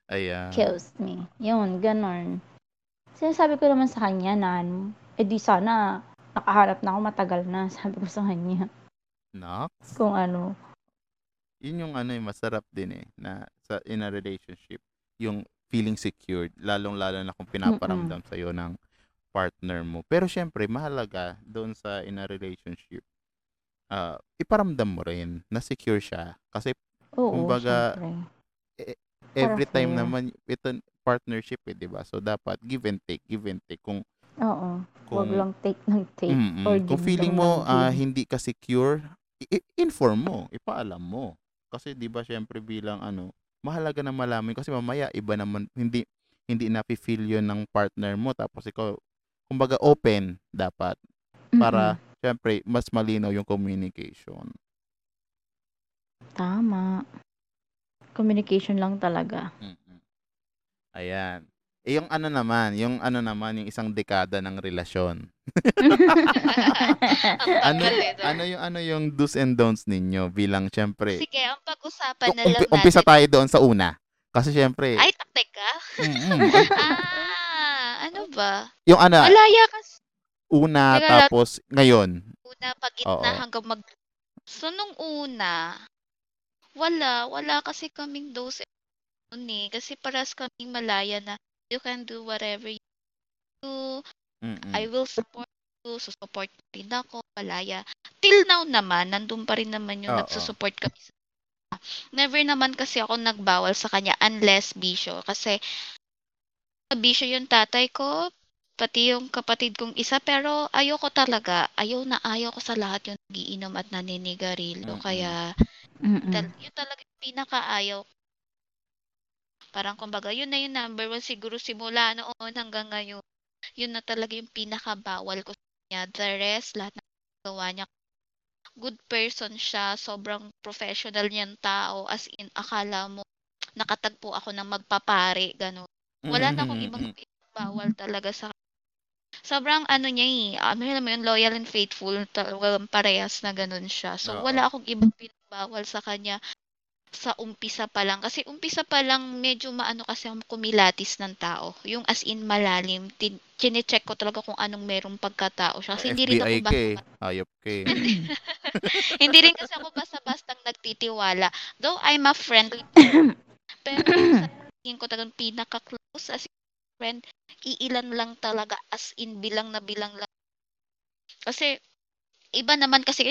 Ayan. Kills me. Yun, ganon. Sinasabi ko naman sa kanya na, ano, eh di sana, nakaharap na ako matagal na, sabi ko sa kanya. Nox? Kung ano, Yun yung ano yung masarap din eh na sa in a relationship yung feeling secured lalong lalo na kung pinaparamdam sa ng partner mo. Pero syempre mahalaga doon sa in a relationship ah iparamdam mo rin na secure siya kasi oo, Kumbaga, syempre. every Para time fair. naman ito partnership eh, 'di ba? So dapat give and take, give and take kung Oo. kung Huwag lang take ng take. Mm-mm. or Kung feeling mo give. hindi ka secure, i- inform mo, ipaalam mo. Kasi 'di ba syempre bilang ano, mahalaga na malaman kasi mamaya iba naman hindi hindi na-feel 'yon ng partner mo tapos ikaw kumbaga open dapat para syempre mas malinaw yung communication. Tama. Communication lang talaga. Mm-mm. Ayan. Eh, yung ano naman, yung ano naman, yung isang dekada ng relasyon. Ano, ano yung ano yung do's and don'ts ninyo bilang syempre Sige, ang pag-usapan na lang umpi- umpisa natin. tayo doon sa una. Kasi syempre, Ay, teka. ay, Ah, ano ba? yung ano, Malaya kasi una Teka tapos ngayon. una pag Oo. na hanggang mag... So, nung una, wala. Wala kasi kaming dose noon eh. Kasi paras kaming malaya na you can do whatever you do. Mm-mm. I will support you. Susupport rin ako. Malaya. Till now naman, nandun pa rin naman yung Oo. nagsusupport kami sa Never naman kasi ako nagbawal sa kanya unless bisyo. Kasi bisyo yung tatay ko, pati yung kapatid kong isa. Pero ayoko talaga. Ayaw na ayaw ko sa lahat yung nagiinom at naninigarilyo. Mm-mm. Kaya Mm-mm. tal- yun talaga yung pinakaayaw ko. Parang kumbaga, yun na yung number one siguro simula noon hanggang ngayon. Yun na talaga yung pinakabawal ko sa kanya. The rest, lahat na gawa niya. Good person siya. Sobrang professional niyang tao. As in, akala mo, nakatagpo ako ng magpapare. Gano'n. Wala na akong ibang bawal talaga sa Sobrang ano niya eh, ah, alam mo yun, loyal and faithful, talagang parehas na ganun siya. So, wala akong ibang pinagbawal sa kanya sa umpisa pa lang. Kasi umpisa pa lang, medyo maano kasi ang kumilatis ng tao. Yung as in malalim, tin- chinecheck ko talaga kung anong merong pagkatao siya. Kasi hindi rin ako eh. basta, Hayop ka eh. hindi rin kasi ako basta-bastang nagtitiwala. Though I'm a friendly pero sa tingin ko talagang pinaka-close as in friend, iilan lang talaga as in bilang na bilang lang. Kasi iba naman kasi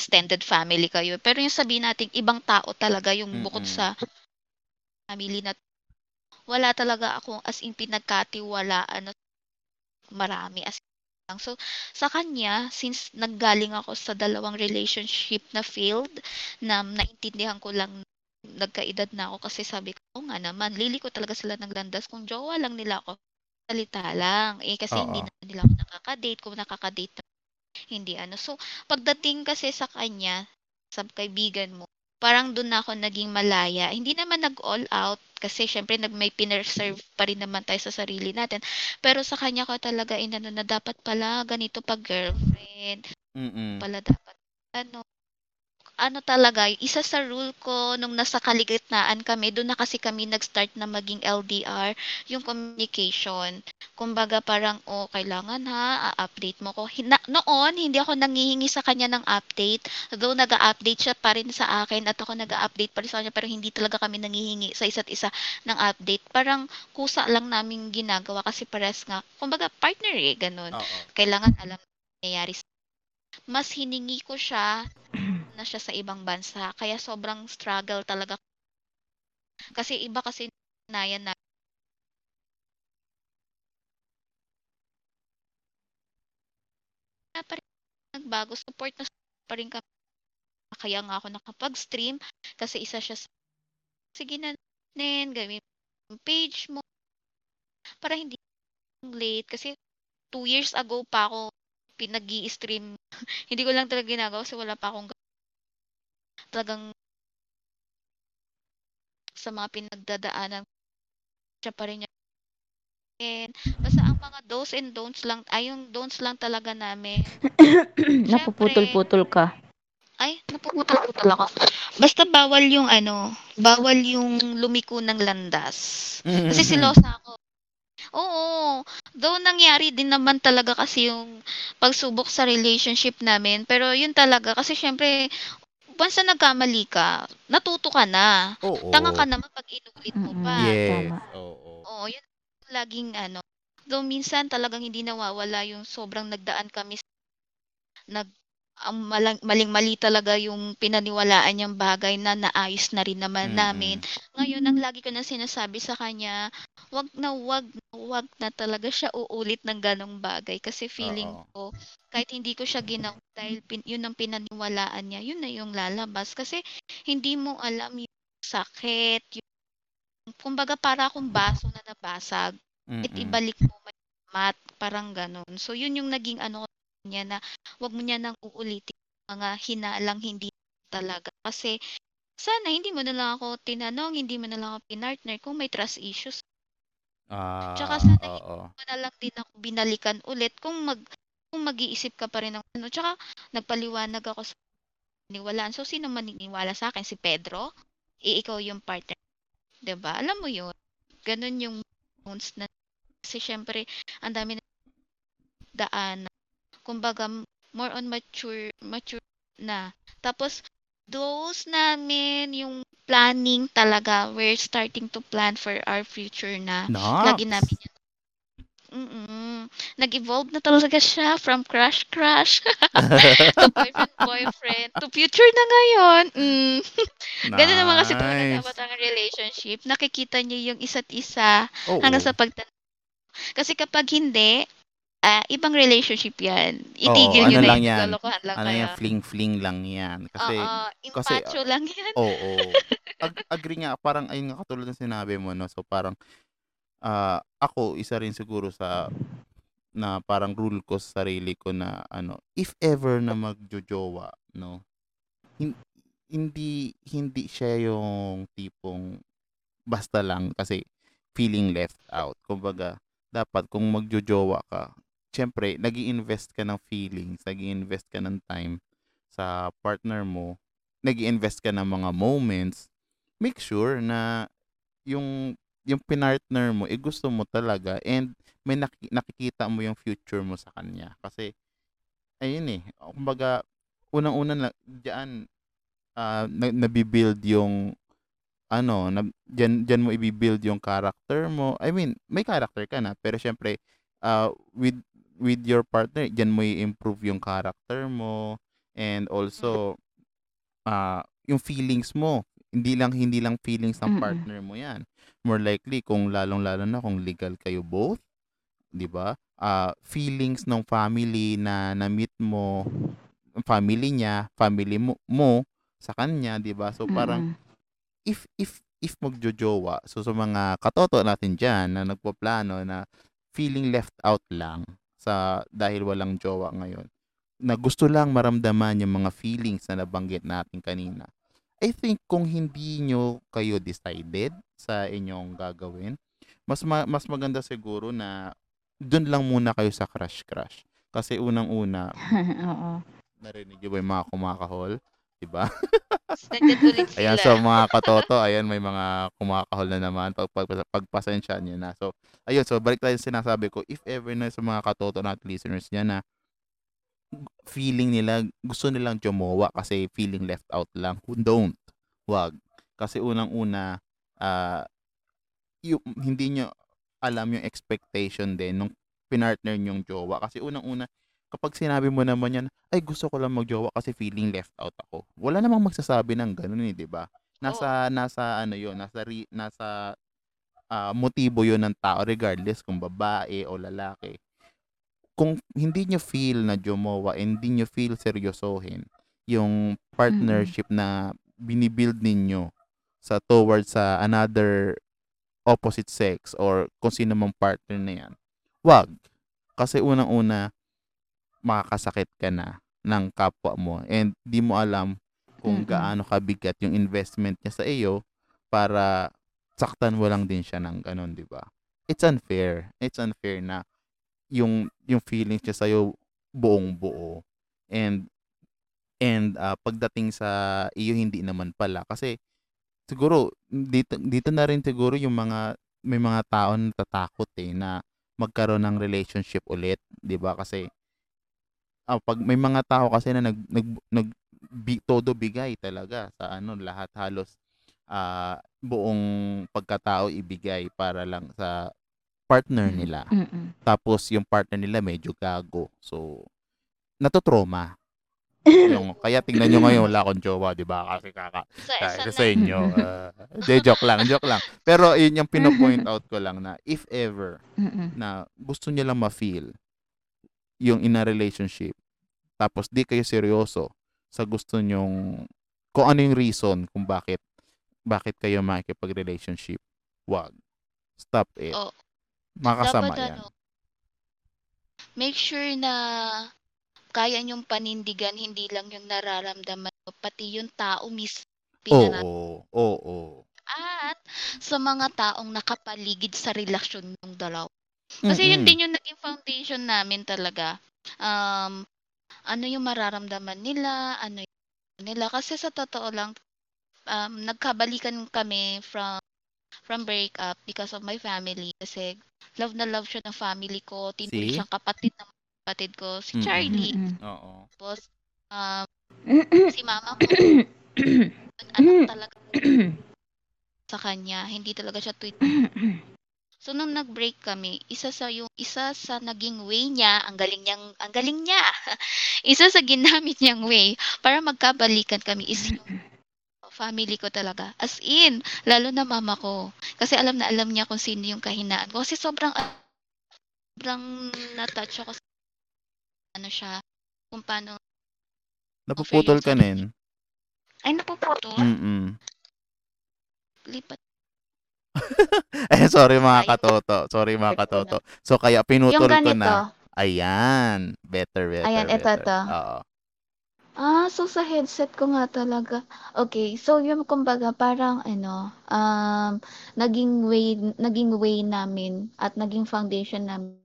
extended family kayo. Pero yung sabihin natin, ibang tao talaga yung bukod Mm-mm. sa family na wala talaga akong as in pinagkatiwalaan na marami as in. So, sa kanya, since nanggaling ako sa dalawang relationship na failed, na naintindihan ko lang nagkaedad na ako kasi sabi ko, "Oo nga naman, liliko talaga sila ng landas kung jowa lang nila ako, salita lang." Eh, kasi hindi Oo. naman nila ako nakaka-date, kung nakaka-date hindi ano. So, pagdating kasi sa kanya, sa kaibigan mo, parang dun na ako naging malaya. Hindi naman nag-all out kasi syempre nag may pinerserve pa rin naman tayo sa sarili natin. Pero sa kanya ko talaga inano na dapat pala ganito pag girlfriend, Mm. pala dapat ano ano talaga, isa sa rule ko nung nasa kaligitnaan kami, doon na kasi kami nag-start na maging LDR, yung communication. Kumbaga parang, oh, kailangan ha, a-update mo ko. Hina- noon, hindi ako nangihingi sa kanya ng update. Though nag-update siya pa rin sa akin at ako nag-update pa rin sa kanya, pero hindi talaga kami nangihingi sa isa't isa ng update. Parang kusa lang namin ginagawa kasi pares nga, kumbaga partner eh, ganun. Oo. Kailangan alam nangyayari sa mas hiningi ko siya na siya sa ibang bansa. Kaya sobrang struggle talaga. Kasi iba kasi na na pa rin nagbago. Support na pa rin kami. Kaya nga ako nakapag-stream kasi isa siya sa sige na nin, gawin page mo para hindi late kasi two years ago pa ako pinag stream hindi ko lang talaga ginagawa kasi wala pa akong talagang sa mga pinagdadaanan siya pa rin And, basta ang mga do's and don'ts lang, ay yung don'ts lang talaga namin. Napuputol-putol ka. Ay, napuputol-putol ako. Basta bawal yung ano, bawal yung lumiko ng landas. Kasi silosa ako. Oo. Though nangyari din naman talaga kasi yung pagsubok sa relationship namin. Pero yun talaga, kasi syempre, once na nagkamali ka, natuto ka na. Oo. Tanga ka naman pag inulit mo Mm-mm. pa. Yes. Tama. Oo. Oo, yun laging ano. Though minsan talagang hindi nawawala yung sobrang nagdaan kami sa- nag ang malang, maling-mali talaga yung pinaniwalaan niyang bagay na naayos na rin naman namin. Ngayon, ang lagi ko na sinasabi sa kanya, wag na wag na wag na talaga siya uulit ng ganong bagay. Kasi feeling Oo. ko, kahit hindi ko siya ginawa dahil pin, yun ang pinaniwalaan niya, yun na yung lalabas. Kasi hindi mo alam yung sakit, yung, kumbaga para akong baso na nabasag at Mm-mm. ibalik mo may mat, parang ganun. So, yun yung naging ano niya na wag mo niya nang uulitin mga hinalang hindi talaga. Kasi, sana hindi mo na lang ako tinanong, hindi mo na lang ako pinartner kung may trust issues. Ah, Tsaka sana hindi oo. mo na lang din ako binalikan ulit kung mag kung mag-iisip ka pa rin ng ano. Tsaka, nagpaliwanag ako sa niwalaan. So, sino maniniwala sa akin? Si Pedro? Eh, ikaw yung partner. ba Alam mo yun. Ganun yung bones na kasi syempre, ang dami na daan. Kumbaga, more on mature, mature na. Tapos, those namin, yung planning talaga, we're starting to plan for our future na. Lagi Nice. namin yun. Mm-mm. Nag-evolve na talaga siya from crush-crush to boyfriend-boyfriend to future na ngayon. Mm. Ganun naman kasi Nice. dapat ang relationship. Nakikita niyo yung isa't isa Oo. hanggang sa pagtanda. Kasi kapag hindi, ah, ibang relationship yan. Oo, Itigil nyo ano na lang yun. yan? Kalokohan lang Ano kayo. yan, fling-fling lang yan. Kasi, Oo, kasi, impacho lang yan. oo. Ag- agree nga, parang ayun nga katulad ng sinabi mo, no? So, parang, ah, ako, isa rin siguro sa, na parang rule ko sa sarili ko na, ano, if ever na magjojowa, no? hin- hindi, hindi siya yung tipong basta lang kasi feeling left out. Kumbaga, dapat kung magjojowa ka, syempre, nag invest ka ng feelings, nag invest ka ng time sa partner mo, nag invest ka ng mga moments, make sure na yung yung pinartner mo, eh gusto mo talaga and may naki- nakikita mo yung future mo sa kanya. Kasi, ayun eh, kumbaga, unang-una na, diyan, ah, na, nabibuild yung ano, na, dyan, dyan mo ibibuild yung character mo. I mean, may character ka na, pero syempre, uh, with, with your partner, dyan mo i-improve yung character mo, and also, uh, yung feelings mo. Hindi lang, hindi lang feelings ng partner mo yan. More likely, kung lalong-lalo na kung legal kayo both, 'di ba? Ah, feelings ng family na na-meet mo, family niya, family mo, mo sa kanya, 'di ba? So parang Mm. if if if magjojowa, so sa mga katoto natin diyan na nagpaplano na feeling left out lang sa dahil walang jowa ngayon, na gusto lang maramdaman yung mga feelings na nabanggit natin kanina. I think kung hindi nyo kayo decided sa inyong gagawin, mas ma- mas maganda siguro na doon lang muna kayo sa crush crush. Kasi unang-una, Oo. narinig nyo ba yung mga kumakahol? Diba? Ulit sila. Ayan, so mga katoto, ayan, may mga kumakahol na naman. Pag, pag, pagpasensya nyo na. So, ayun, so balik tayo sa sinasabi ko, if ever na sa mga katoto natin listeners niya na feeling nila, gusto nilang jumowa kasi feeling left out lang, don't. Wag. Kasi unang-una, ah yung, hindi nyo alam yung expectation din nung pinartner nyong jowa. Kasi unang-una, kapag sinabi mo naman yan, ay gusto ko lang magjowa kasi feeling left out ako. Wala namang magsasabi ng ganun eh, 'di ba? Nasa nasa ano 'yon, nasa re, nasa ah, motibo 'yon ng tao regardless kung babae o lalaki. Kung hindi nyo feel na jumowa, hindi nyo feel seryosohin yung partnership na binibuild ninyo sa towards sa another opposite sex or kung sino mang partner na yan, wag. Kasi unang-una, makakasakit ka na ng kapwa mo and di mo alam kung Mm-mm. gaano kabigat yung investment niya sa iyo para saktan mo lang din siya ng ganun, di ba? It's unfair. It's unfair na yung yung feelings niya sa iyo buong buo. And and ah, pagdating sa iyo hindi naman pala kasi siguro dito dito na rin siguro yung mga may mga tao na natatakot eh na magkaroon ng relationship ulit, 'di ba? Kasi ah, pag may mga tao kasi na nag nag, nag bi- todo bigay talaga sa ano lahat halos ah, buong pagkatao ibigay para lang sa partner nila. Mm-mm. Tapos yung partner nila medyo gago. So natutroma. Yung, kaya tingnan nyo ngayon wala akong jowa, 'di ba? Kasi kaka Sa, kaya sa sa inyo. ah, Hindi, joke lang, joke lang. Pero yun yung pino-point out ko lang na if ever Mm-mm. na gusto niya lang ma-feel yung in a relationship, tapos di kayo seryoso sa gusto nyong, kung ano yung reason kung bakit, bakit kayo makikipag-relationship, wag. Stop it. Oh, Makasama dapat yan. ano, make sure na kaya niyong panindigan hindi lang yung nararamdaman pati yung tao mismo pinara- Oo, oo. at sa mga taong nakapaligid sa relasyon ng dalawa. Kasi yun Mm-mm. din yung naging foundation namin talaga. Um, ano yung mararamdaman nila, ano yung nila. Kasi sa totoo lang, um, nagkabalikan kami from from breakup because of my family. Kasi love na love siya ng family ko. Tinuloy See? siyang kapatid ng kapatid ko, si Mm-mm. Charlie. Mm-mm. Oo. Tapos, um, si mama ko, anak talaga sa kanya. Hindi talaga siya tweet. So nung nag-break kami, isa sa yung isa sa naging way niya, ang galing niyang ang galing niya. isa sa ginamit niyang way para magkabalikan kami is yung family ko talaga. As in, lalo na mama ko. Kasi alam na alam niya kung sino yung kahinaan ko. Kasi sobrang sobrang na-touch ako sa ano siya, kung paano Napuputol ka nin. ay napuputol. Mm-mm. Lipat. Eh, sorry mga Ay. katoto. Sorry mga katoto. So, kaya pinutol ko na. Ayan. Better, better, Ayan, ito, better. ito. Oo. Ah, so sa headset ko nga talaga. Okay, so yung kumbaga parang ano, um, naging way, naging way namin at naging foundation namin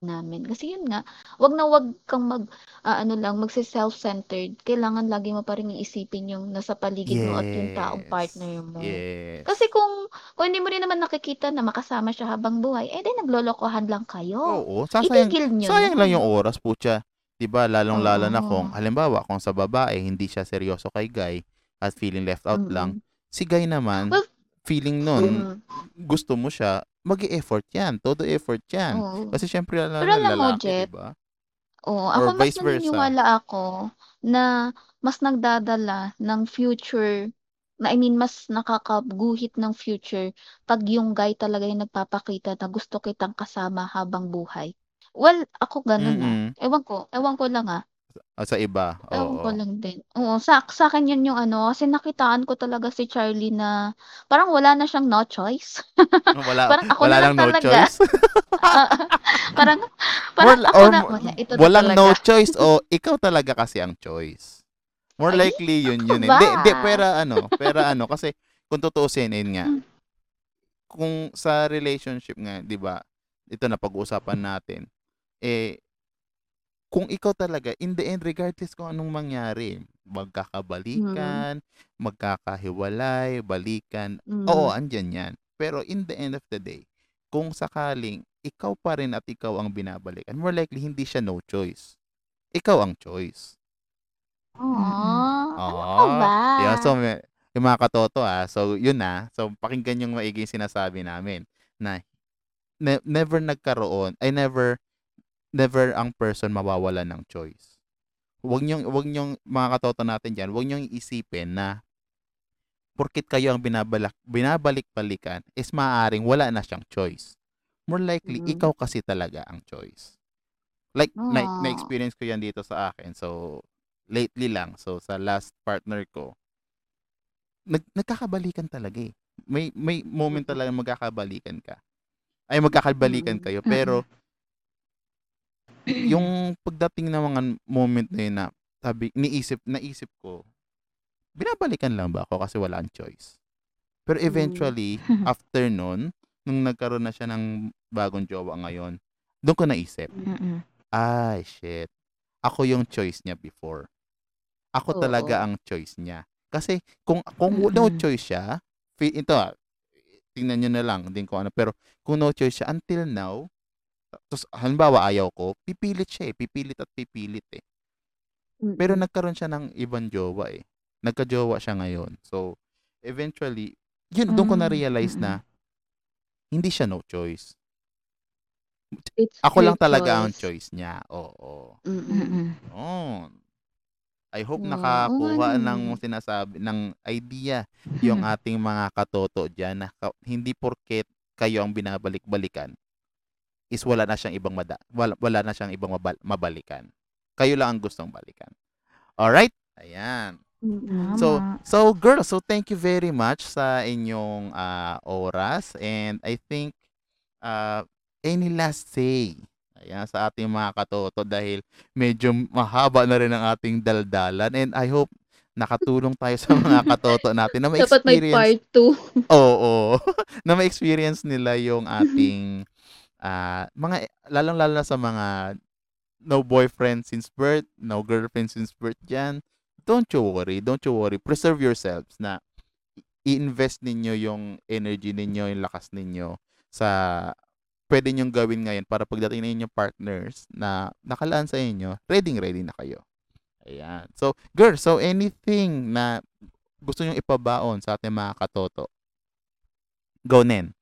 namin. Kasi yun nga, wag na wag kang mag, ah, ano lang, magsi-self-centered. Kailangan lagi mo pa rin iisipin yung nasa paligid mo at yung taong Yes. partner mo. Yes. Kasi kung, kung hindi mo rin naman nakikita na makasama siya habang buhay, eh di naglolokohan lang kayo. Oo, sasayang, Itigil nyo sayang lang yung oras po siya. 'Di ba? Lalong-lalo na Oo. kung halimbawa kung sa babae hindi siya seryoso kay guy at feeling left out Mm-mm. lang. Si guy naman, Well, feeling nun, Mm. gusto mo siya, mag effort yan. Todo effort yan. Oo. Kasi syempre, lalo Pero alam mo, Jeff, di ba? Oo, Or ako mas vice versa. naniniwala ako na mas nagdadala ng future na I mean mas nakakaguhit ng future 'pag yung guy talaga yung nagpapakita na gusto kitang kasama habang buhay. Well, ako gano'n, ah. Mm. Ewan ko, ewan ko lang, ah. Ah, sa iba, Ewan ko oo. lang din. Oo, sa sa'kin 'yun yung ano, kasi nakitaan ko talaga si Charlie na parang wala na siyang no choice. Wala Parang ako wala na lang lang no talaga. choice? Parang More parang li ako or na mo wala, ito na walang no talaga. choice o ikaw talaga kasi ang choice. More Ay, likely yun ako yun, eh. ba? Hindi hindi pera ano, pera ano kasi kung tutuusin, ayun nga, Hmm. kung sa relationship nga, 'di ba, ito na pag-uusapan natin, eh, kung ikaw talaga in the end regardless kung anong mangyari, Mm. magkakabalikan, magkakahiwalay, balikan, oo, Hmm. andiyan 'yan. Pero in the end of the day, kung sakaling ikaw pa rin at ikaw ang binabalikan, more likely hindi siya no choice. Ikaw ang choice. Mm. Aw, ano Oo. ba? Yun, so yung mga katoto, ah, so yun, ah, so pakinggan yung maigi sinasabi namin na ne never nagkaroon ay never never ang person mawawalan ng choice. Huwag niyong huwag niyong mga katoto natin diyan, huwag niyong iisipin na porket kayo ang binabalak binabalik-balikan is maaaring wala na siyang choice. More likely Mm. ikaw kasi talaga ang choice. Like na Aw. na-experience ko 'yan dito sa akin. So lately lang, so sa last partner ko nag nagkakabalikan talaga, eh. May may moment Mm. talagang magkakabalikan ka. Ay magkakabalikan Mm. kayo pero yung pagdating ng mga moment na yun na sabi iniisip naisip ko, binabalikan lang ba ako kasi wala akong choice? Pero Hmm. eventually, after nun, nung nagkaroon na siya ng bagong jowa ngayon, dun ko naisip, Mm. ay shit, ako yung choice niya before. Ako talaga Oo. ang choice niya. Kasi kung kung no choice siya, fi ito, ah, tingnan niyo na lang din kung ano, pero kung no choice siya until now, tapos halimbawa ayaw ko, pipilit siya, eh, pipilit at pipilit, eh. Pero Mm. nagkaroon siya ng ibang jowa, eh. Nagka-jowa siya ngayon. So, eventually, yun dun ko Hmm, na-realize mm. na hindi siya no choice. It's Ako lang talaga ang choice. choice niya, oo. Mm. Mm. Yun. I hope Oo, oo nga nakakuha ng naman. sinasabi ng idea yung ating mga katoto diyan na hindi porket kayo ang binabalik-balikan is wala na siyang ibang mada wala wala na siyang ibang mabal mabalikan. Kayo lang ang gustong balikan. Alright? Ayan. Mm. So Tama. so girls, so thank you very much sa inyong, ah, oras and I think, ah, any last say, ayan, sa ating mga katoto dahil medyo mahaba na rin ang ating daldalan and I hope nakatulong tayo sa mga katoto natin na Dapat may ma-experience part 2. oo, na ma-experience nila yung ating, ah, mga lalong-lalo na sa mga no boyfriend since birth, no girlfriend since birth diyan. Don't you worry, don't you worry. Preserve yourselves na i-invest ninyo yung energy ninyo, yung lakas ninyo sa puwede niyong gawin ngayon para pagdating ng inyong partners na nakalaan sa inyo, reading-ready na kayo. Ayan. So, girls, so anything na gusto niyong ipabaon sa ating mga katoto? Go, Nen.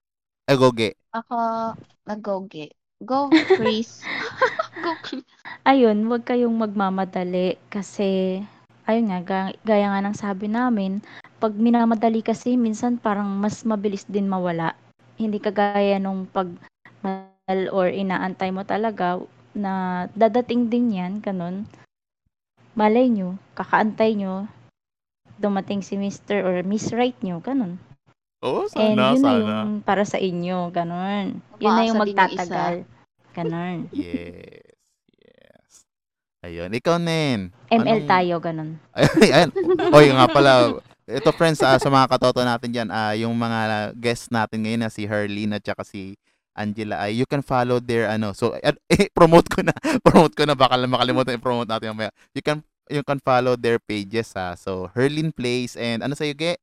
Ay, go, Ge. Ako, nag-go-ge. Go, Chris. Go, Chris. Ayun, huwag kayong magmamadali kasi ayun nga, ga gaya nga ng sabi namin, 'pag minamadali kasi minsan parang mas mabilis din mawala. Hindi kagaya nung 'pag or inaantay mo talaga na dadating din 'yan, gano'n. Malay niyo, kakaantay niyo, dumating si Mister or Miss Right niyo, gano'n. Oo, And sana, yun na sana. yung para sa inyo, gano'n. Yun na yung magtatagal, gano'n. Yes, yes. Ayun, ikaw, Nen. ML Anong tayo, gano'n. Ay, ayan. Oy, nga pala, ito friends, ah, sa mga katoto natin diyan, ah, yung mga guests natin ngayon na si Herlene at saka si Angela ay you can follow their ano. So ad- eh, promote ko na. promote ko na baka lang makalimutan i-promote natin mamaya. You can you can follow their pages ha. So Herlene Place and ano sa Ge?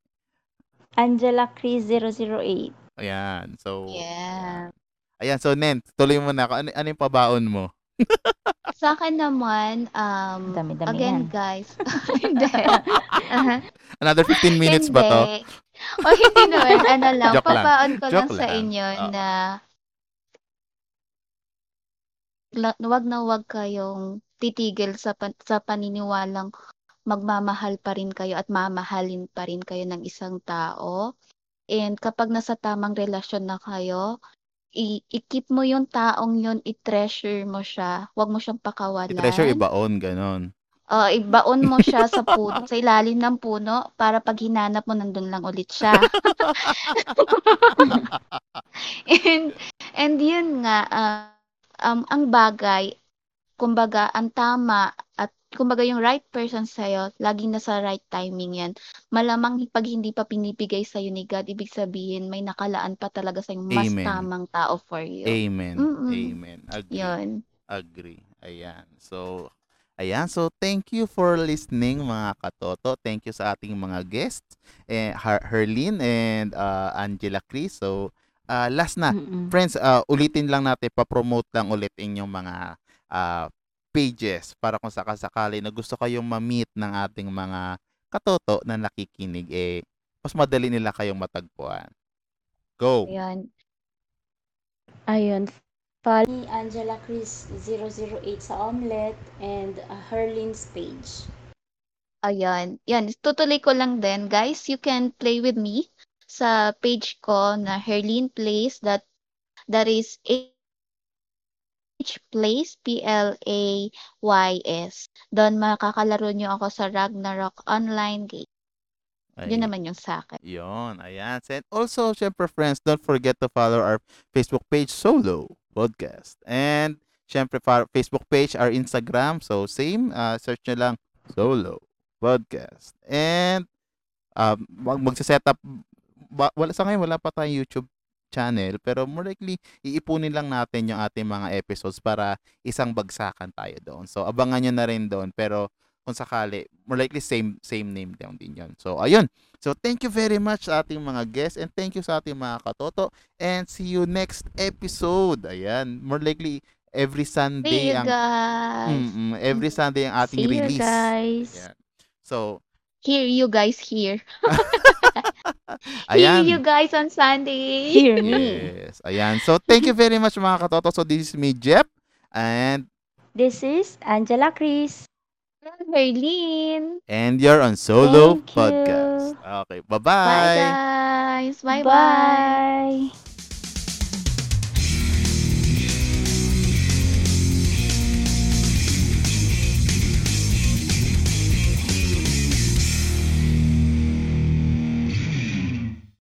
Angela Chris 008. Ayan. So Yeah. Ayan, so Nen, tuloy mo na ako. Ano, ano yung pabaon mo? Sa akin naman, um, Dami-dami again, yan. guys. Hindi. Aha. Another 15 minutes ba to? Hindi. O hindi naman, ano lang, Joke lang. papaon ko lang Joke sa lang. inyo Oo. na la, wag na wag kayong titigil sa pan, sa paniniwalang magmamahal pa rin kayo at mamahalin pa rin kayo ng isang tao. And kapag nasa tamang relasyon na kayo, i- i-keep mo yung taong yun, i-treasure mo siya. Huwag mo siyang I-treasure, pakawalan. ibaon, ganon. Oh, ibaon mo siya sa puno, sa ilalim ng puno para pag hinanap mo nandun lang ulit siya. and and yun nga ah, um ang bagay kumbaga ang tama at kumbaga yung right person sa'yo, laging nasa right timing yan. Malamang pag hindi pa pinibigay sa'yo ni God, ibig sabihin may nakalaan pa talaga sa'yo mas Amen. tamang tao for you. Amen. Mm-mm. Amen. Agree. Yun. Agree. Ayan. So, ayan. So, thank you for listening mga katoto. Thank you sa ating mga guests, eh, Her- Herlin and uh, Angela Chris. So, uh, last na. Mm-mm. Friends, uh, ulitin lang natin, pa-promote lang ulit inyong mga uh, pages para kung sakasakali na gusto kayong ma-meet ng ating mga katoto na nakikinig, eh, mas madali nila kayong matagpuan. Go! Ayan. Ayun. Follow ni Angela Chris 008 sa Omelette and uh, Herlin's page. Ayan. Yan. Tutuloy ko lang din. Guys, you can play with me sa page ko na Herlene Plays that that is H Plays P-L-A-Y-S. Doon makakalaro nyo ako sa Ragnarok online game. Ay- Yun naman yung sa akin. Yon, ayan. And also, syempre friends, don't forget to follow our Facebook page, Solo Podcast. And syempre, fa- Facebook page, our Instagram. So, same, uh, search nyo lang, Solo Podcast. And, um, mag magsa-set up, wala, sa ngayon, wala pa tayong YouTube channel, pero more likely, iipunin lang natin yung ating mga episodes para isang bagsakan tayo doon. So, abangan nyo na rin doon. Pero, kung sakali, more likely same same name down din yon. So, ayun. So, thank you very much sa ating mga guests and thank you sa ating mga katoto and see you next episode. Ayan. More likely, every See Sunday you ang guys. Mm, every Sunday ang ating See you release. guys. Ayan. So, Hear you guys here. ayan. Hear you guys on Sunday. Hear me. Yes. Ayan. So, thank you very much mga katoto. So, this is me, Jeff. And This is Angela Chris. Herlene. and you're on Solo Thank you. Podcast. Okay. Bye Bye-bye. guys. Bye bye. Bye.